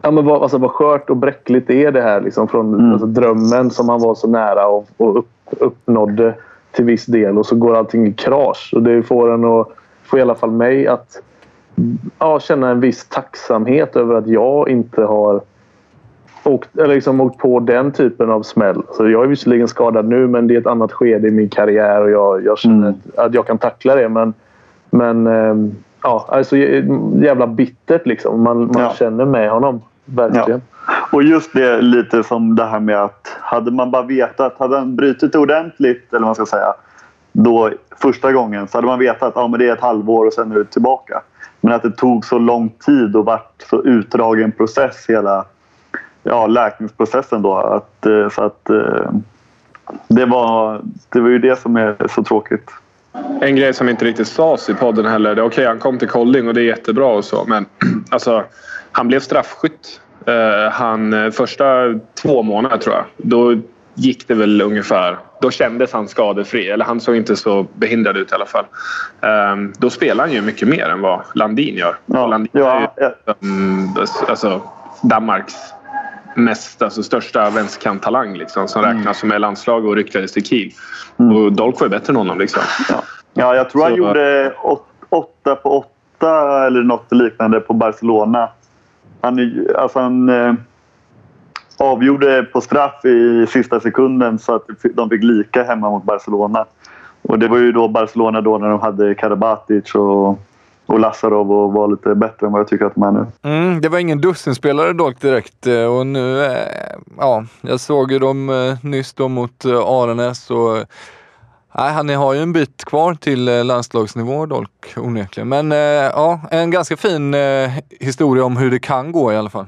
Ja, men vad, alltså, vad skört och bräckligt är det här liksom, från alltså, drömmen som han var så nära och, och upp, uppnådde till viss del och så går allting i krasch. Och det får en att, får i alla fall mig att ja, känna en viss tacksamhet över att jag inte har åkt, eller liksom åkt på den typen av smäll. Så jag är visserligen skadad nu men det är ett annat skede i min karriär och jag, jag känner att, att jag kan tackla det. Men, men ehm, ja, alltså jävla bittert liksom. Man, man Ja. känner med honom. Verkligen. Och just det lite som det här med att hade man bara vetat, hade han brutit ordentligt eller vad man ska säga då första gången så hade man vetat att ja, men det är ett halvår och sen är det tillbaka. Men att det tog så lång tid och vart så utdragen process hela ja, läkningsprocessen då. Att, eh, så att eh, det var, det var ju det som är så tråkigt. En grej som inte riktigt sades i podden heller. Okej, okay, Okej, han kom till Kolding och det är jättebra och så. Men (clears throat) alltså, han blev straffskytt. Uh, han, första två månader tror jag. Då gick det väl ungefär. Då kändes han skadefri. Eller han såg inte så behindrad ut i alla fall. Eh, då spelar han ju mycket mer än vad Landin gör. Ja, Landin ja, är ju mm, alltså, Danmarks mest, alltså, största vänsterkanttalang liksom, som Mm. räknas som är landslag och ryktades till Kiel. Och Dolk var ju bättre än honom. Liksom. Ja, jag tror han Så- gjorde åt, åtta på åtta eller något liknande på Barcelona. Han, är- alltså han eh, avgjorde på straff i sista sekunden så att de fick lika hemma mot Barcelona. och det var ju då Barcelona då när de hade Karabatic och, och Lazarov och var lite bättre än vad jag tycker att de är nu. Mm, det var ingen dussinspelare dock direkt eh, och nu, eh, ja, jag såg ju dem eh, nyss då mot Aranäs och Nej, han har ju en bit kvar till landslagsnivå dock onekligen. Men eh, ja, en ganska fin eh, historia om hur det kan gå i alla fall.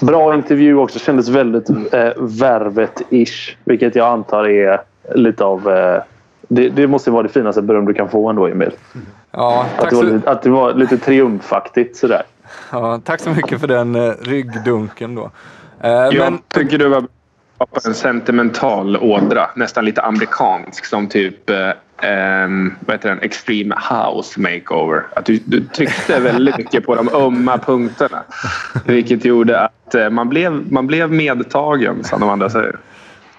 Bra intervju också. Kändes väldigt eh, värvet-ish. Vilket jag antar är lite av... Eh, det, det måste vara det finaste beröm du kan få ändå, Emil. Ja, Att det, var, så, lite- att det var lite triumfaktigt sådär. ja, tack så mycket för den eh, ryggdunken då. Eh, Jag men, tycker du var på en sentimental ådra. Nästan lite amerikansk som typ ehm, vad heter den? Extreme House Makeover. Att du, du tryckte väldigt mycket på de ömma punkterna. (laughs) Vilket gjorde att eh, man, blev, man blev medtagen som de andra säger.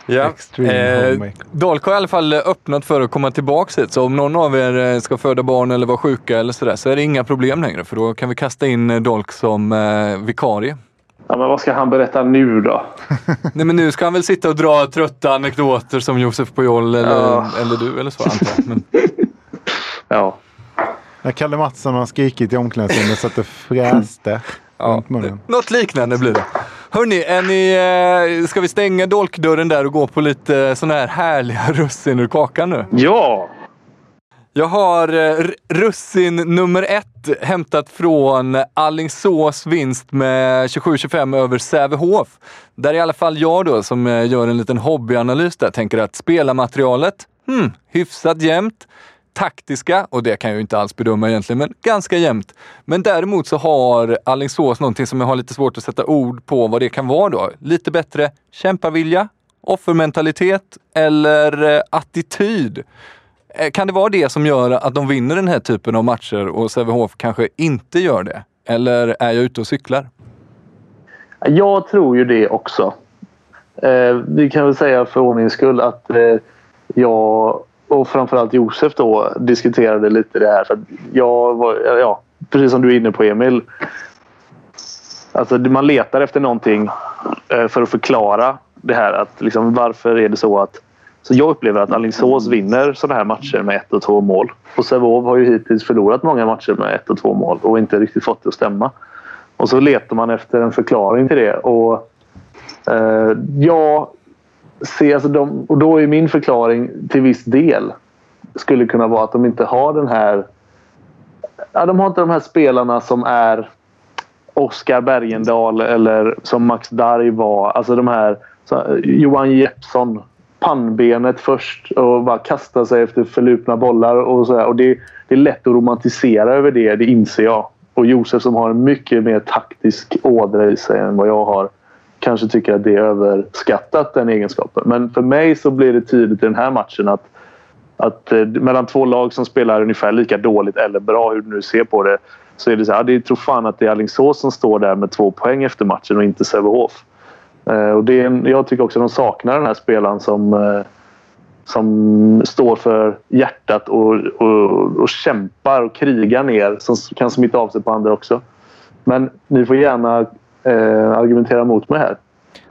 ja, eh. Dolk har i alla fall öppnat för att komma tillbaka hit. Så om någon av er eh, ska föda barn eller vara sjuka eller sådär så är det inga problem längre. För då kan vi kasta in eh, Dolk som eh, vikarie. Ja, men vad ska han berätta nu då? (laughs) Nej men nu ska han väl sitta och dra trötta anekdoter som Josef Pujol eller, Ja. eller du eller så antar jag. Men, (laughs) Ja. När Kalle Mattsson har skrikit i omklädningsrummet så att det fräste (laughs) ja, runt munnen. något liknande blir det. Hörni, är ni, eh, ska vi stänga dolkdörren där och gå på lite sådana här härliga russin ur kakan nu? Ja! Jag har eh, russin nummer ett hämtat från Allingsås vinst med 27-25 över Sävehof. Där i alla fall jag då som eh, gör en liten hobbyanalys där tänker att spelarmaterialet, hmm, hyfsat jämnt. Taktiska, och det kan jag ju inte alls bedöma egentligen, men ganska jämnt. Men däremot så har Allingsås någonting som jag har lite svårt att sätta ord på vad det kan vara då. Lite bättre kämpavilja, offermentalitet eller eh, attityd. Eh, kan det vara det som gör att de vinner den här typen av matcher och Sävehof kanske inte gör det? Eller är jag ute och cyklar? Jag tror ju det också. Eh, vi kan väl säga för ordningens skull att eh, jag och framförallt Josef då diskuterade lite det här. För att jag var, ja, precis som du är inne på Emil. Alltså man letar efter någonting eh, för att förklara det här. Att liksom, varför är det så att... Så jag upplever att Alingsås vinner sådana här matcher med ett och två mål. Och Sävehof har ju hittills förlorat många matcher med ett och två mål och inte riktigt fått det att stämma. Och så letar man efter en förklaring till det. Och eh, jag ser, alltså de, och då är min förklaring till viss del skulle kunna vara att de inte har den här... Ja, de har inte de här spelarna som är Oskar Bergendal eller som Max Darj var. Alltså de här så, Johan Jeppsson. Pannbenet först och bara kasta sig efter förlupna bollar. Och så här. Och det, det är lätt att romantisera över det, det inser jag. Och Josef som har en mycket mer taktisk ådra i sig än vad jag har kanske tycker att det är överskattat den egenskapen. Men för mig så blir det tydligt i den här matchen att, att eh, mellan två lag som spelar ungefär lika dåligt eller bra, hur du nu ser på det, så är det så här, ja, det tror fan att det är Alingsås som står där med två poäng efter matchen och inte Sävehof. Eh, och det jag tycker också att de saknar den här spelaren som, eh, som står för hjärtat och, och, och kämpar och krigar ner som kan smitta av sig på andra också. Men ni får gärna eh, argumentera mot mig här.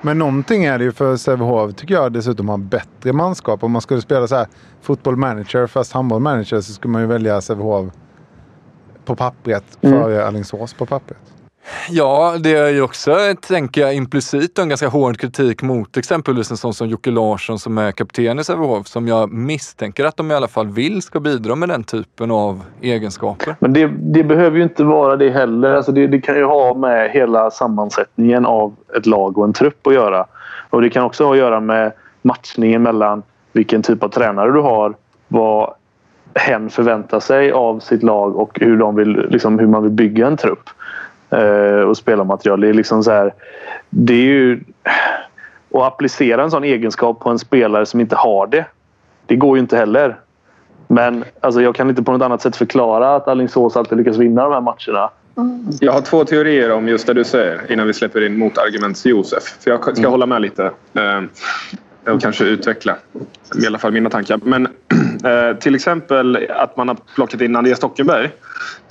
Men någonting är det ju för Sävehof tycker jag dessutom har bättre manskap. Om man skulle spela så här fotboll manager fast handboll manager så skulle man ju välja Sävehof på pappret före Alingsås på pappret. Ja, det är ju också, tänker jag, implicit en ganska hård kritik mot exempelvis en sån som Jocke Larsson som är kapten i Sävehof, som jag misstänker att de i alla fall vill ska bidra med den typen av egenskaper. Men det, det behöver ju inte vara det heller. Alltså det, det kan ju ha med hela sammansättningen av ett lag och en trupp att göra. Och det kan också ha att göra med matchningen mellan vilken typ av tränare du har, vad hen förväntar sig av sitt lag och hur, de vill, liksom, hur man vill bygga en trupp och spelarmaterial. Det är liksom så här, det är ju... Att applicera en sån egenskap på en spelare som inte har det, det går ju inte heller. Men alltså, jag kan inte på något annat sätt förklara att Alingsås alltid lyckas vinna de här matcherna. Jag har två teorier om just det du säger innan vi släpper in motargument till Josef. För jag ska hålla med lite eh, och kanske utveckla i alla fall mina tankar. Men eh, till exempel att man har plockat in Andreas Stockenberg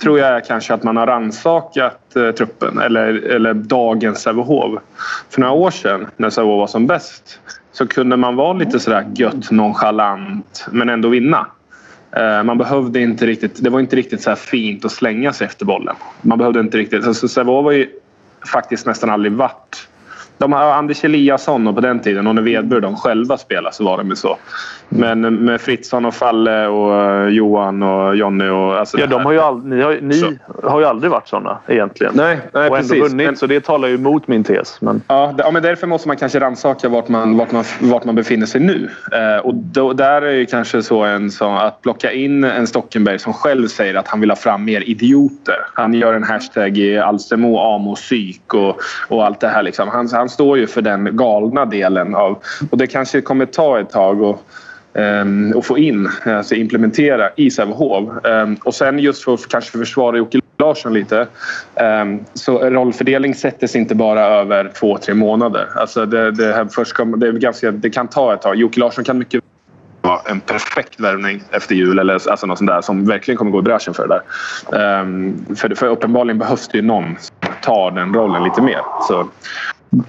tror jag är kanske att man har rannsakat eh, truppen eller, eller dagens Sävehof. För några år sedan när Sävehof var som bäst så kunde man vara lite sådär gött nonchalant men ändå vinna. Eh, man behövde inte riktigt, det var inte riktigt så här fint att slänga sig efter bollen. Man behövde inte riktigt, alltså Sävehof var ju faktiskt nästan aldrig varit de har Anders Eliasson och på den tiden och när Vedbur de själva spelade så var de ju så. Men med Fritzson och Falle och eh, Johan och Jonny och... Alltså ja, de har ju all, ni, har, ni har ju aldrig varit sådana egentligen. Nej, nej och precis. ändå vunnit, men, så det talar ju emot min tes. Men... Ja, ja, men därför måste man kanske rannsaka vart man, vart, man, vart man befinner sig nu. Eh, och då, där är ju kanske så en så att plocka in en Stockenberg som själv säger att han vill ha fram mer idioter. Han gör en hashtag i Alstermo, Amo, psyk och, och allt det här. Liksom. Han, han står ju för den galna delen av... Och det kanske kommer ta ett tag ehm, att um, och få in, alltså implementera i Sävehof. Um, och sen just för att kanske försvara Jocke Larsson lite. Um, så rollfördelning sätter inte bara över två, tre månader. Alltså det, det, här först kom, det, är ganska, det kan ta ett tag. Jocke Larsson kan mycket vara en perfekt värvning efter jul eller alltså något sånt där som verkligen kommer gå i bräschen för det där. Um, för, för uppenbarligen behövs det ju någon som tar den rollen lite mer. Så,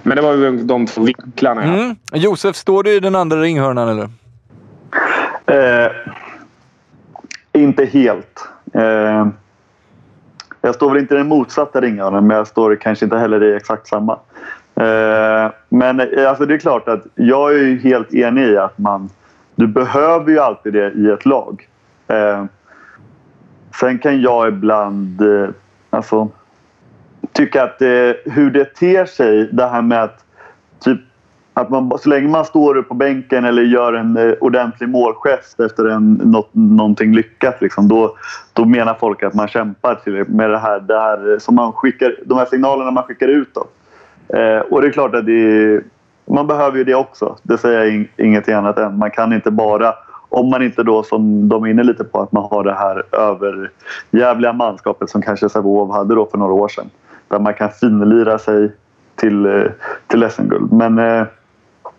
men det var ju de två vinklarna. Mm. Josef, står du i den andra ringhörnan eller? Eh, inte helt. Eh, jag står väl inte i den motsatta ringhörnan men jag står kanske inte heller i exakt samma. Eh, men eh, alltså det är klart att jag är ju helt enig i att man... Du behöver ju alltid det i ett lag. Eh, sen kan jag ibland... Eh, alltså, tycka att eh, hur det ter sig, det här med att typ att man, så länge man står upp på bänken eller gör en eh, ordentlig målgest efter en, något, någonting lyckat liksom, då, då menar folk att man kämpar till, med det här, det här eh, som man skickar, de här signalerna man skickar ut. Då. Eh, och det är klart att det, man behöver ju det också. Det säger jag in, ingenting annat än. Man kan inte bara om man inte då, som de är inne lite på, att man har det här överjävliga manskapet som kanske Sävehof hade då för några år sedan där man kan finlira sig till, eh, till SM-guld. Men... Eh,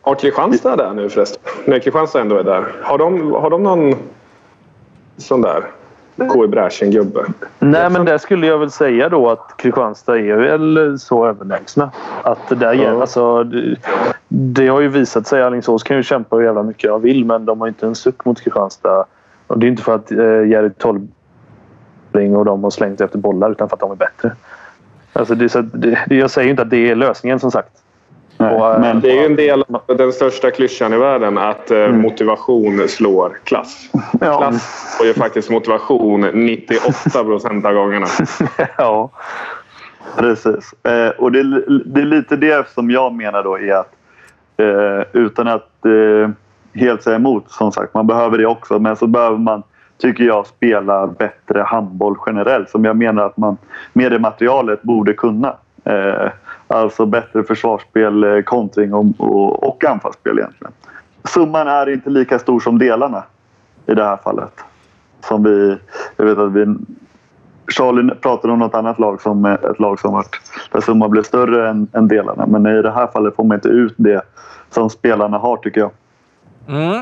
har Kristianstad där nu förresten? När Kristianstad ändå är där. Har de, har de någon sån där gå i bräschen-gubbe? Nej, men där skulle jag väl säga då att Kristianstad är väl så överlägsna. Att det där ja. alltså, det, det, har ju visat sig. Alingsås kan ju kämpa hur jävla mycket de vill men de har inte en suck mot Kristianstad. Och det är inte för att eh, Jerry Tolbring och de har slängt efter bollar utan för att de är bättre. Alltså det, så, det, jag säger inte att det är lösningen som sagt. Nej, och, men det är ju en del av den största klyschan i världen att eh, mm. motivation slår klass. Ja. Klass får ju faktiskt motivation 98 procent av gångerna. (laughs) ja, precis. Eh, och det, det, är lite det som jag menar då är att eh, utan att eh, helt säga emot som sagt, man behöver det också, men så behöver man tycker jag spelar bättre handboll generellt som jag menar att man med det materialet borde kunna. Eh, alltså bättre försvarsspel, eh, kontring och, och, och anfallsspel egentligen. Summan är inte lika stor som delarna i det här fallet. Som vi, jag vet att vi Charlie pratade om något annat lag som eh, ett lag som varit där summan blev större än, än delarna. Men i det här fallet får man inte ut det som spelarna har tycker jag. Mm.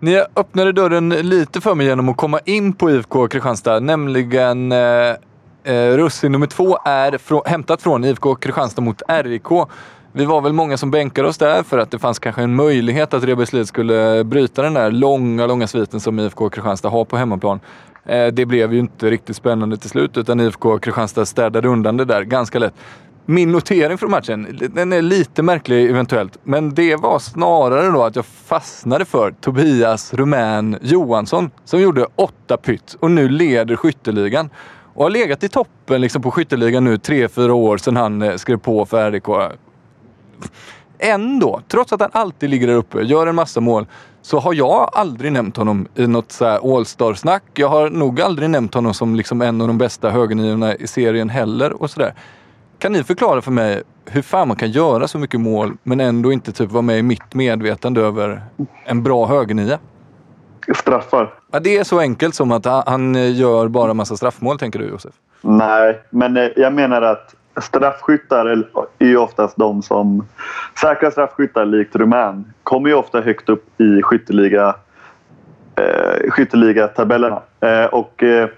Ni öppnade dörren lite för mig genom att komma in på IFK Kristianstad, nämligen eh, eh, russin nummer två är frå, hämtat från IFK Kristianstad mot RIK. Vi var väl många som bänkade oss där för att det fanns kanske en möjlighet att Rebergslid skulle bryta den där långa, långa sviten som IFK Kristianstad har på hemmaplan. Eh, det blev ju inte riktigt spännande till slut utan IFK Kristianstad städade undan det där ganska lätt. Min notering från matchen, den är lite märklig eventuellt, men det var snarare då att jag fastnade för Tobias Rumän Johansson som gjorde åtta pytt och nu leder skytteligan. Och har legat i toppen liksom på skytteligan nu tre, fyra år sedan han eh, skrev på för RIK. Ändå, trots att han alltid ligger där uppe, gör en massa mål, så har jag aldrig nämnt honom i något så här All-star-snack. Jag har nog aldrig nämnt honom som liksom en av de bästa högerniorna i serien heller och sådär. Kan ni förklara för mig hur fan man kan göra så mycket mål men ändå inte typ vara med i mitt medvetande över en bra högernia? Straffar. Ja, det är så enkelt som att han gör bara massa straffmål, tänker du Josef? Nej, men eh, jag menar att straffskyttar är ju oftast de som... Säkra straffskyttar likt Rumän kommer ju ofta högt upp i skytteliga, eh, skytteligatabellerna. Eh, och eh,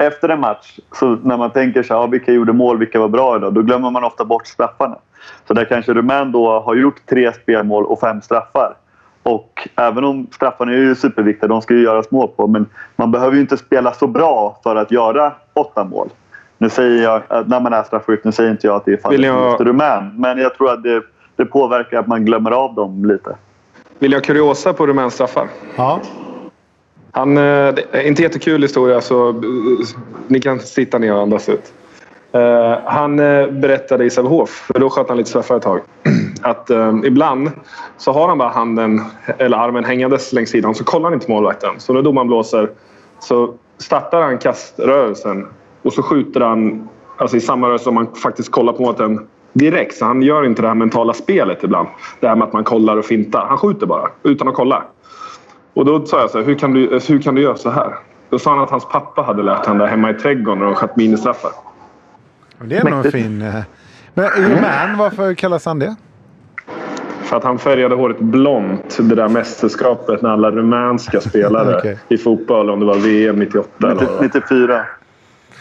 efter en match, så när man tänker så här, ja, vilka gjorde mål, vilka var bra idag? Då glömmer man ofta bort straffarna. Så där kanske Rumän då har gjort tre spelmål och fem straffar. Och även om straffarna är ju superviktiga, de ska ju göras mål på, men man behöver ju inte spela så bra för att göra åtta mål. Nu säger jag, när man är straffskytt, nu säger inte jag att det är fallet jag... just Rumän, men jag tror att det, det påverkar att man glömmer av dem lite. Vill jag kuriosa på Rumäns straffar? Ja. Han, eh, det är inte jättekul historia så eh, ni kan sitta ner och andas ut. Eh, han berättade i Sävehof, för då sköt han lite straffar ett tag, (clears throat) att ibland så har han bara handen eller armen hängandes längs sidan så kollar han inte målvakten. Så när domaren blåser så startar han kaströrelsen och så skjuter han alltså i samma rörelse som man faktiskt kollar på målvakten direkt. Så han gör inte det här mentala spelet ibland. Det här med att man kollar och fintar. Han skjuter bara utan att kolla. Och då sa jag så här, hur kan du, hur kan du göra så här? Då sa han att hans pappa hade lärt honom det hemma i trädgården när de sköt ministraffar. Det är nog en fin... eh, Men Rumän, varför kallas han det? För att han färgade håret blont det där mästerskapet när alla rumänska (laughs) spelare Okej. i fotboll, om det var VM 98 eller vad det var. 94.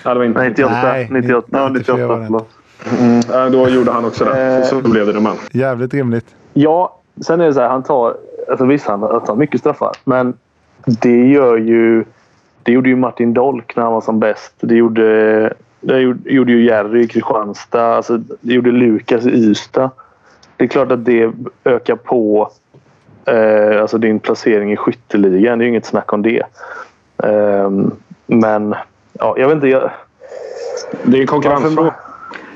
Ja, det var inte Nej, 98. Nej, 98. Ja, 94 var 98. det. Mm, ja, då gjorde han också det. Så, så blev det rumän. Jävligt rimligt. Ja, sen är det så här. Han tar... Alltså visst, han han tar mycket straffar. Men det gör ju... Det gjorde ju Martin Dolk när han var som bäst. Det gjorde, det gjorde, ju Jerry i Kristianstad. Alltså, det gjorde Lukas i Ystad. Det är klart att det ökar på eh, alltså din placering i skytteligan. Det är ju inget snack om det. Ehm, men ja, jag vet inte. Jag, Det är en konkurrensfråga.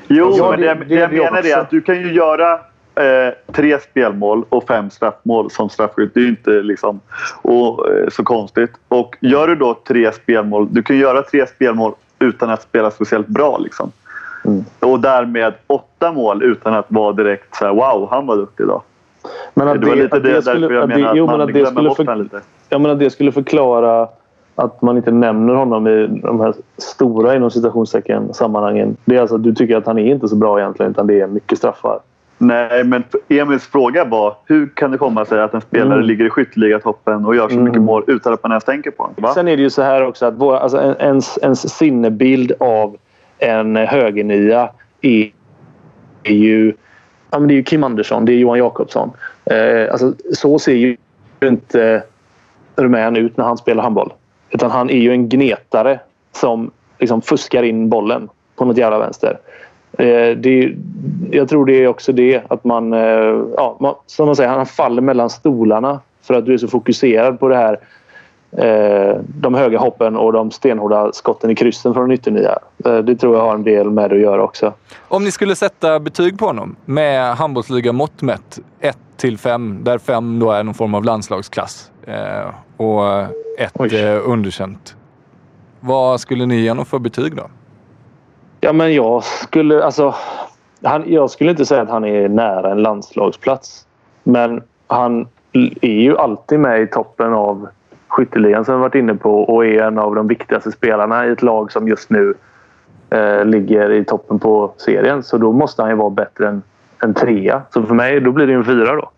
Jo, men det- det, jag menar är att du kan ju göra eh, tre spelmål och fem straffmål som straffskytt. Det är ju inte liksom, och, eh, så konstigt. Och gör du då tre spelmål, du kan göra tre spelmål utan att spela speciellt bra. Liksom. Mm. Och därmed åtta mål utan att vara direkt så här, wow, han var duktig idag. men att det var lite att det, därför jag att menar att, jo, man att det skulle bort för- honom lite. Jag menar, det skulle förklara att man inte nämner honom i de här stora inom citationstecken sammanhangen. Det är alltså att du tycker att han är inte så bra egentligen utan det är mycket straffar. Nej, men Emils fråga var hur kan det komma sig att en spelare Mm. ligger i skytteligatoppen och gör så mycket Mm. mål utan att man ens tänker på honom? Sen är det ju så här också att vår, alltså en, ens, ens sinnebild av en högernia är, är ju ja, men det är ju Kim Andersson, det är Johan Jakobsson. Eh, alltså, så ser ju inte Rumän ut när han spelar handboll. Utan han är ju en gnetare som liksom fuskar in bollen på något jävla vänster. Eh, det, jag tror det är också det att man, eh, ja, man... Som man säger, han faller mellan stolarna för att du är så fokuserad på det här eh, de höga hoppen och de stenhårda skotten i kryssen från ytternia. Eh, det tror jag har en del med det att göra också. Om ni skulle sätta betyg på honom med handbollsliga mått mätt 1 till 5, där 5 då är någon form av landslagsklass eh, och ett Oj. eh, underkänt. Vad skulle ni ge honom för betyg då? Ja, men jag skulle... Alltså, han, jag skulle inte säga att han är nära en landslagsplats. Men han är ju alltid med i toppen av skytteligan som vi varit inne på och är en av de viktigaste spelarna i ett lag som just nu eh, ligger i toppen på serien. Så då måste han ju vara bättre än en trea. Så för mig då blir det en fyra då.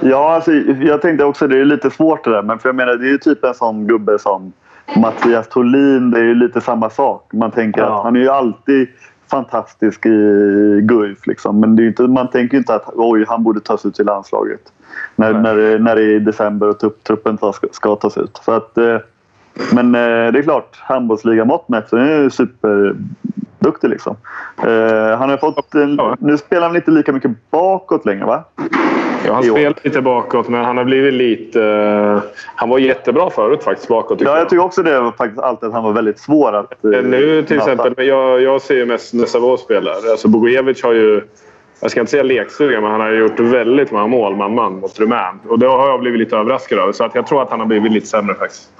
Ja, alltså, jag tänkte också det är lite svårt det där. Men för jag menar, det är ju typ en sån gubbe som Mattias Tholin. Det är ju lite samma sak. Man tänker Ja. att han är ju alltid fantastisk i Guif. Liksom. Men det är inte, man tänker ju inte att oj, han borde tas ut till landslaget. När, när, det, när det är i december och truppen ska, ska tas ut. Så att, eh, men eh, det är klart, handbollsligamått mätt så är han ju superduktig. Liksom. Eh, han har fått, nu spelar han inte lika mycket bakåt längre va? Ja, han spelar lite bakåt, men han har blivit lite... eh, han var jättebra förut faktiskt bakåt. Ja, jag. jag tycker också det var faktiskt alltid att han var väldigt svår att eh, Nu till möta. exempel, jag, jag ser ju mest när Savos spelar. Alltså Bogojevic har ju, jag ska inte säga lekstuga, men han har gjort väldigt många mål man man mot Rumän. Och det har jag blivit lite överraskad över. Så att jag tror att han har blivit lite sämre faktiskt.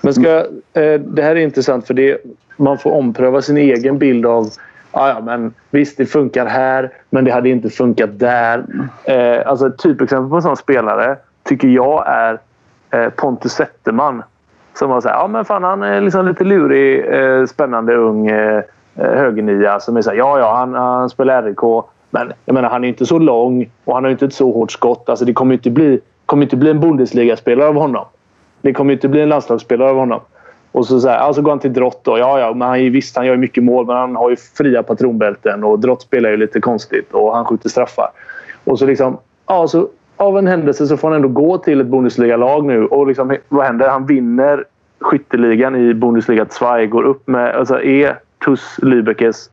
Men ska, eh, det här är intressant för det, man får ompröva sin egen bild av Ah, ja, men visst, det funkar här, men det hade inte funkat där. Eh, alltså ett typexempel på en sån spelare tycker jag är eh, Pontus Zetterman. Som var så här, ja men fan han är liksom lite lurig, eh, spännande ung eh, eh högernia som är såhär... ja ja han, han spelar RIK. Men jag menar han är inte så lång och han har inte ett så hårt skott. Alltså det kommer inte bli, kommer inte bli en Bundesliga-spelare av honom. Det kommer inte bli en landslagsspelare av honom. Och så, så, här, alltså går han till Drott. Då. Ja, ja, men han, visst, han gör ju mycket mål, men han har ju fria patronbälten. Och Drott spelar ju lite konstigt och han skjuter straffar. Och så liksom, ja, så av en händelse så får han ändå gå till ett Bundesliga-lag nu. Och liksom, vad händer? Han vinner skytteligan i Bundesliga 2. Går upp med... Alltså e, är TuS Lübeckes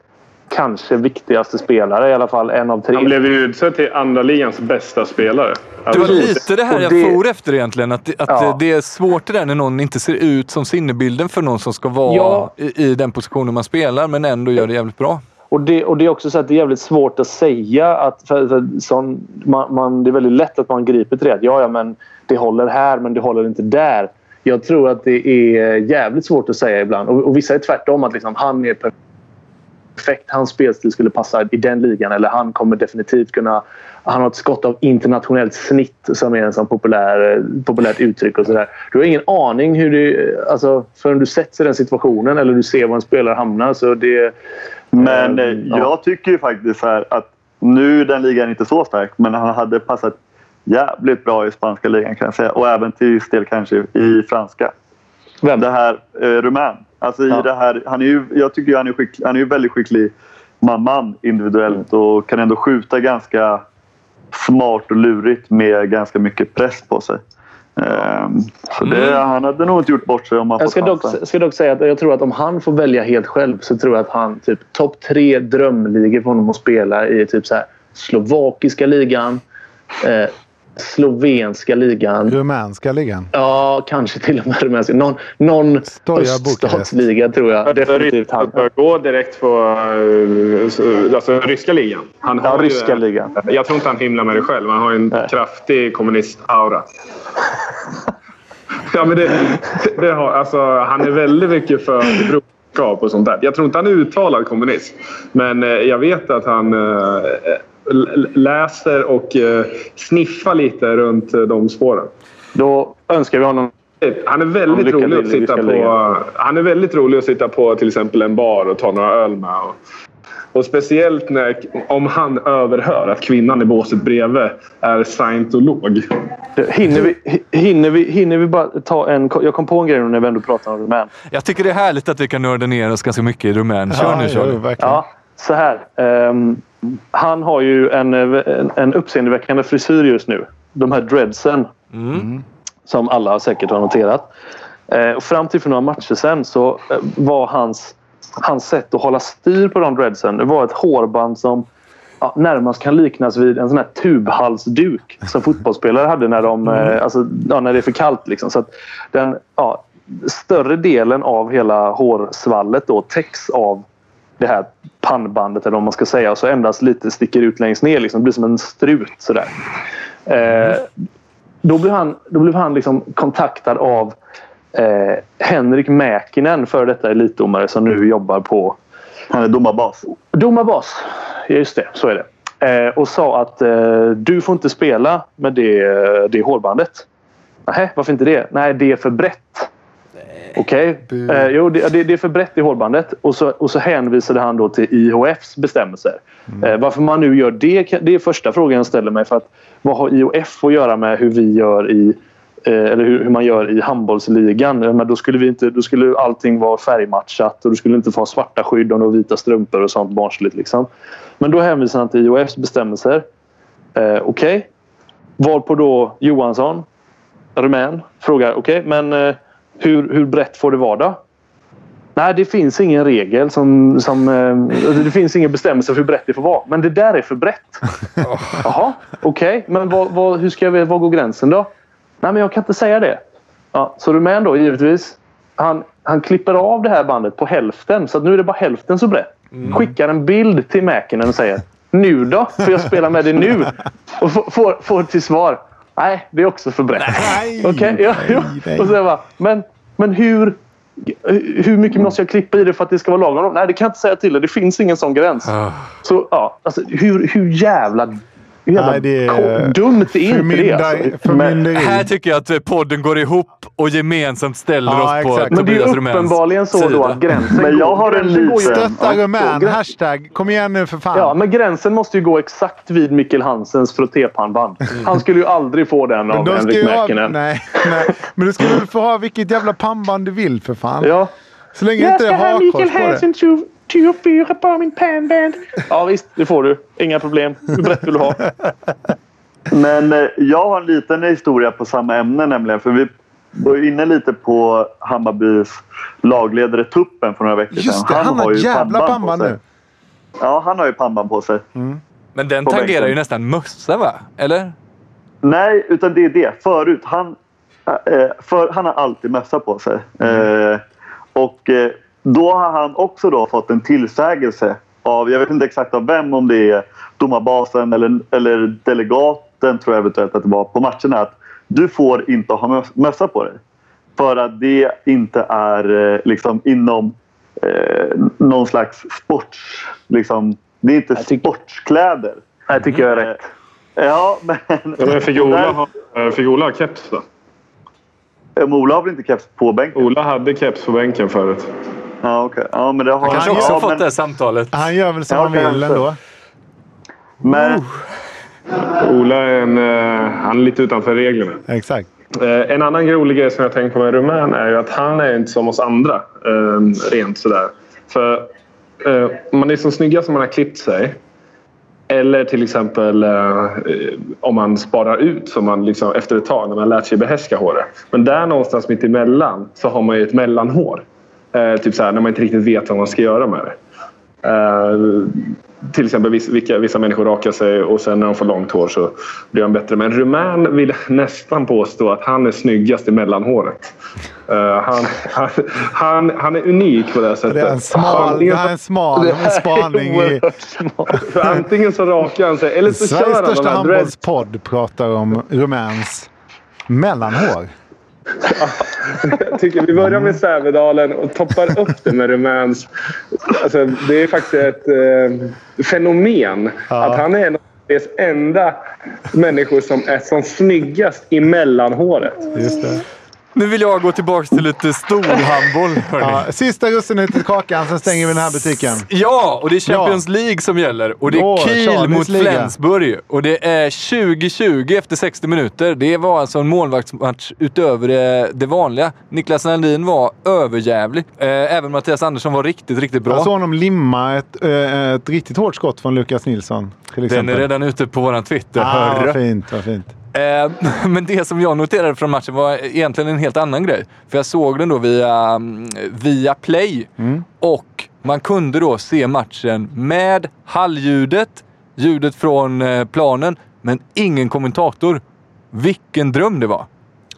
kanske viktigaste spelare i alla fall. En av tre. Han blev ju utsedd till andra ligans bästa spelare. Det var lite det här jag det- for efter egentligen. Att, att Ja. det är svårt det där när någon inte ser ut som sinnebilden för någon som ska vara Ja. i, i den positionen man spelar men ändå gör det jävligt bra. Och det, och det är också så att det är jävligt svårt att säga att... För, för sån, man, man, det är väldigt lätt att man griper till det. Att, ja, ja, men det håller här, men det håller inte där. Jag tror att det är jävligt svårt att säga ibland. Och, och vissa är tvärtom. Att liksom, han är perfekt. Hans spelstil skulle passa i den ligan. Eller han kommer definitivt kunna... Han har ett skott av internationellt snitt som är en sån populär, populärt uttryck. och så där. Du har ingen aning hur det... Alltså, förrän du sätts i den situationen eller du ser var en spelare hamnar. Så det, Men eh, ja. jag tycker ju faktiskt här att nu är den ligan inte så stark, men han hade passat jävligt bra i spanska ligan kan jag säga. Och även till viss del kanske i franska. Vem? Det här eh, Rumän. Alltså i Ja. det här, han är ju, jag tycker han är, skicklig, han är ju väldigt skicklig man-man individuellt och kan ändå skjuta ganska smart och lurigt med ganska mycket press på sig. Ehm, så det, han hade nog inte gjort bort sig om han Jag ska dock, ska dock säga att jag tror att om han får välja helt själv så tror jag att han typ topp tre drömligor för honom att spela i typ så här slovakiska ligan, eh, slovenska ligan. Rumänska ligan. Ja, kanske till och med rumänska. Någon, någon öststatsliga tror jag definitivt han. Börja gå direkt på eh, så- alltså, ryska ligan. Han Ja, har ju ryska en- ligan. Jag tror inte han himlar med det själv. Han har ju en kraftig kommunist-aura. ja, men det, det har, alltså, han är väldigt mycket för broderskap och sånt där. Jag tror inte han är uttalad kommunist. Men eh, jag vet att han eh, läser och eh, sniffar lite runt eh, de spåren. Då önskar vi honom Han är väldigt Lycka rolig att sitta på. Han är väldigt rolig att sitta på till exempel en bar och ta några öl med. Och, och speciellt när, om han överhör att kvinnan i båset bredvid är scientolog. Hinner vi, hinner, vi, hinner vi bara ta en... Jag kom på en grej nu när vi ändå pratar om rumän. Jag tycker det är härligt att vi kan nörda ner oss ganska mycket i Rumän. Kör Ja, nu verkligen. Ja, så här. Ehm, han har ju en, en, en uppseendeväckande frisyr just nu. De här dreadsen. Som alla säkert har noterat. Eh, och fram till för några matcher sen så eh, var hans, hans sätt att hålla styr på de dreadsen det var ett hårband som ja, närmast kan liknas vid en sån här tubhalsduk som fotbollsspelare hade när, de, eh, alltså, ja, när det är för kallt. Liksom. Så att den, ja, större delen av hela hårsvallet då täcks av det här pannbandet eller vad man ska säga och så endast lite sticker ut längst ner. Liksom. Det blir som en strut sådär. Eh, då blev han, då blev han liksom kontaktad av eh, Henrik Mäkinen, före detta elitdomare som nu jobbar på... Han är domarbas. Domarbas, ja, just det. Så är det. Eh, och sa att eh, du får inte spela med det, det hårbandet. Nej, varför inte det? Nej, det är för brett. Okej. Eh, jo, det, det, är för brett i hårbandet. Och så, och så hänvisade han då till IHFs bestämmelser. Eh, varför man nu gör det, det är första frågan jag ställer mig. För att, vad har IHF att göra med hur vi gör i eh, eller hur, hur man gör i handbollsligan. Men då, skulle vi inte, då skulle allting vara färgmatchat och du skulle inte få svarta skydd och vita strumpor och sånt barnsligt. Liksom. Men då hänvisar han till IHFs bestämmelser. Eh, Okej. Varpå då Johansson, rumän, frågar okej, men eh, hur, hur brett får det vara då? Nej, det finns ingen regel som... som eh, det finns ingen bestämmelse för hur brett det får vara. Men det där är för brett. (laughs) Jaha, okej. Men vad, vad, hur ska jag, var går gränsen då? Nej, men jag kan inte säga det. Ja, så rumän då, givetvis. Han, han klipper av det här bandet på hälften. Så nu är det bara hälften så brett. Skickar en bild till Mäkinen och säger Nu då? Får jag spela med det nu? Och får, får, får till svar Nej, det är också för brett. (laughs) Okej, ja, ja. Och så jag bara, men, men hur, hur mycket måste jag klippa i det för att det ska vara lagom? Nej, det kan jag inte säga till dig. Det finns ingen sån gräns. Så ja, alltså, hur, hur jävla, jävla Nej, det är- dumt är inte det? Alltså. förmynderi. Här tycker jag att eh, podden går ihop och gemensamt ställer Ja, oss på exakt. Men det är Tobias Rumäns uppenbarligen så då sida. att gränsen Men jag har en liten- Stötta Rumän. grän- Hashtag. Kom igen nu för fan. Ja, men gränsen måste ju gå exakt vid Mikkel Hansens frottépannband. Han skulle ju aldrig få den Men av ska Henrik ha, Mäkinen. nej, nej. Men du ska väl få ha vilket jävla pannband du vill för fan. Ja. Så länge det inte är hakkors på det. 24 på min pannband. Ja visst, det får du. Inga problem. Hur brett vill du ha? (laughs) Men eh, jag har en liten historia på samma ämne nämligen. För vi var ju inne lite på Hammarbys lagledare Tuppen för några veckor sedan. Just det, han har ju jävla på pannband sig. nu. Ja, han har ju pannband på sig. Men den På tangerar bänken. ju nästan mössa va? Eller? Nej, utan det är det. Förut, han, eh, för, han har alltid mössa på sig. Eh, och eh, då har han också då fått en tillsägelse av, jag vet inte exakt av vem, om det är domarbasen eller, eller delegaten tror jag eventuellt att det var på matcherna. Att du får inte ha mös- mössa på dig. För att det inte är eh, liksom inom eh, någon slags sports... Liksom, det är inte sportskläder. Det tycker jag är rätt. Ja, (laughs) men... Ja, men fick Ola ha, eh, fick Ola ha keps då? Eh, men Ola har väl inte keps på bänken? Ola hade keps på bänken förut. Ja, okej. Ja, men det har Han kanske också ja, fått men, det här samtalet. Han gör väl som Ja, han vill ändå. Men, Ola är, en, eh, han är lite utanför reglerna. Exakt. Eh, en annan rolig grej som jag tänkt på med Rumän är ju att han är inte som oss andra. Eh, rent sådär. För eh, man är så snygga som man har klippt sig. Eller till exempel eh, om man sparar ut som man liksom, efter ett tag när man lärt sig behärska håret. Men där någonstans mitt emellan så har man ju ett mellanhår. Eh, typ så här, när man inte riktigt vet vad man ska göra med det. Eh, till exempel vissa, vilka, vissa människor rakar sig och sen när de får långt hår så blir de bättre. Men Rumän vill nästan påstå att han är snyggast i mellanhåret. Eh, han, han, han, han är unik på det sättet. Det är en smal, det är en smal spaning i antingen så rakar han sig eller så kör Sveriges han största de här dreads. handbollspodd pratar om Rumäns mellanhår. Jag tycker vi börjar med Sävedalen och toppar upp det med Rumäns. Alltså, det är faktiskt ett eh, fenomen att han är en av Sveriges enda människor som är som snyggast i mellanhåret. Just det. Nu vill jag gå tillbaka till lite storhandboll. Ja, sista russinet i kakan, sen stänger vi den här butiken. Ja, och det är Champions League som gäller. Och det är Kiel Charlies mot liga. Flensburg. Och det är 20-20 efter 60 minuter. Det var alltså en målvaktsmatch utöver det, det vanliga. Niklas Naldin var överjävlig. Eh, även Mattias Andersson var riktigt, riktigt bra. Jag såg honom limma ett, eh, ett riktigt hårt skott från Lukas Nilsson. Den är redan ute på våran Twitter. Ah, hörru. vad fint, vad fint. Eh, (laughs) men det som jag noterade från matchen var egentligen en helt annan grej. För jag såg den då via, mm, via Play. Och man kunde då se matchen med hallljudet, ljudet från eh, planen, men ingen kommentator. Vilken dröm det var!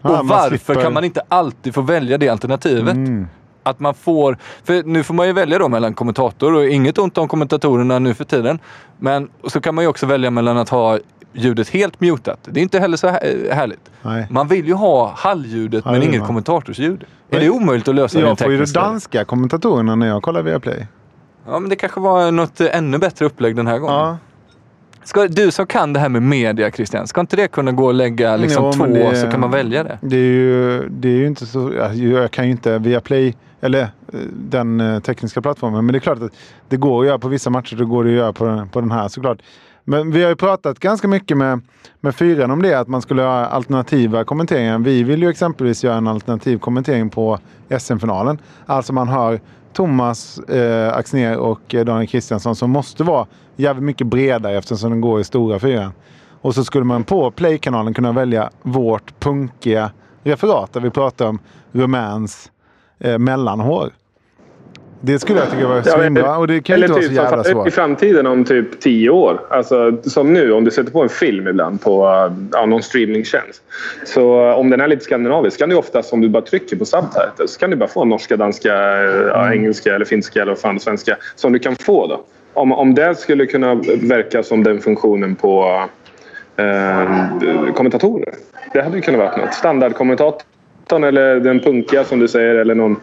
Ja, och varför slipper- kan man inte alltid få välja det alternativet? Mm. Att man får, för nu får man ju välja då mellan kommentator och inget ont om kommentatorerna nu för tiden. Men så kan man ju också välja mellan att ha ljudet helt mutat. Det är inte heller så här, härligt. Nej. Man vill ju ha hallljudet Ja, men inget man. kommentatorsljud. Är det omöjligt att lösa Jag får ju de danska kommentatorerna när jag kollar via Play. Ja, men det kanske var något eh, ännu bättre upplägg den här gången. Ja. Ska, du som kan det här med media Christian, ska inte det kunna gå och lägga liksom Jo, två det- så kan man välja det? Det är ju, det är ju inte så... ja, Jag kan ju inte via Play, eller eh, den eh, tekniska plattformen. Men det är klart att det går att göra på vissa matcher. Det går det att göra på, på den här såklart. Men vi har ju pratat ganska mycket med, med fyran om det. Att man skulle ha alternativa kommenteringar. Vi vill ju exempelvis göra en alternativ kommentering på SM-finalen. Alltså man har Thomas eh, Axner och eh, Daniel Kristiansson som måste vara jävligt mycket bredare eftersom den går i stora fyran. Och så skulle man på Play-kanalen kunna välja vårt punkiga referat där vi pratar om rumäns eh, mellanhår. Det skulle jag tycka var Ja, svinbra och det kan ju inte vara så typ jävla som- svårt. I framtiden om typ tio år. Alltså, som nu om du sätter på en film ibland på ja, någon streamingtjänst. Så uh, om den är lite skandinavisk kan du oftast om du bara trycker på subtitles så kan du bara få norska, danska, uh, ja, engelska eller finska eller vad fan svenska som du kan få då. Om, om det skulle kunna verka som den funktionen på uh, kommentatorer. Det hade ju kunnat vara något. Standardkommentatorn eller den punkiga som du säger eller någon,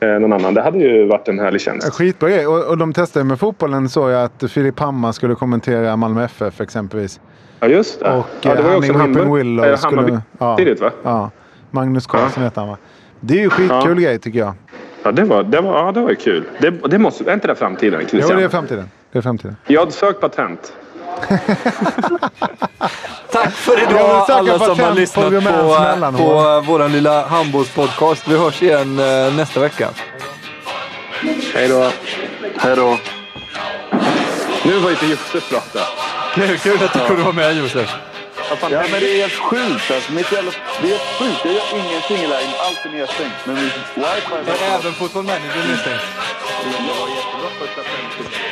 eh, någon annan. Det hade ju varit en härlig tjänst. En Skitbra grej. Och, och de testade med fotbollen såg jag att Filip Hammar skulle kommentera Malmö FF exempelvis. Ja, just det. Och ja, det var ju eh, också Hammarby- Willow eh, skulle... Ja, tidigt va? ja. Magnus Karlsson heter han va? Det är ju skitkul grej tycker jag. Ja, det var, det var, ja, det var ju kul. Det, det måste, är inte det framtiden Jo, Christian? det är framtiden. Det är framtiden. Jag sökt patent. (laughs) Tack för idag alla som har på lyssnat på, på, uh, våran lilla handbollspodcast. Vi hörs igen eh, nästa vecka. Hej då. Hej då. Nu var inte Josef prata. Kul, kul att du kunde vara med Josef. Ja, men det är helt sjukt. Alltså, mitt jävla, det är helt sjukt. Jag gör ingenting i lägen. Allt är nedstängt. Men wifi... Även Fotboll Manager är nedstängt. Det var jättebra första 50.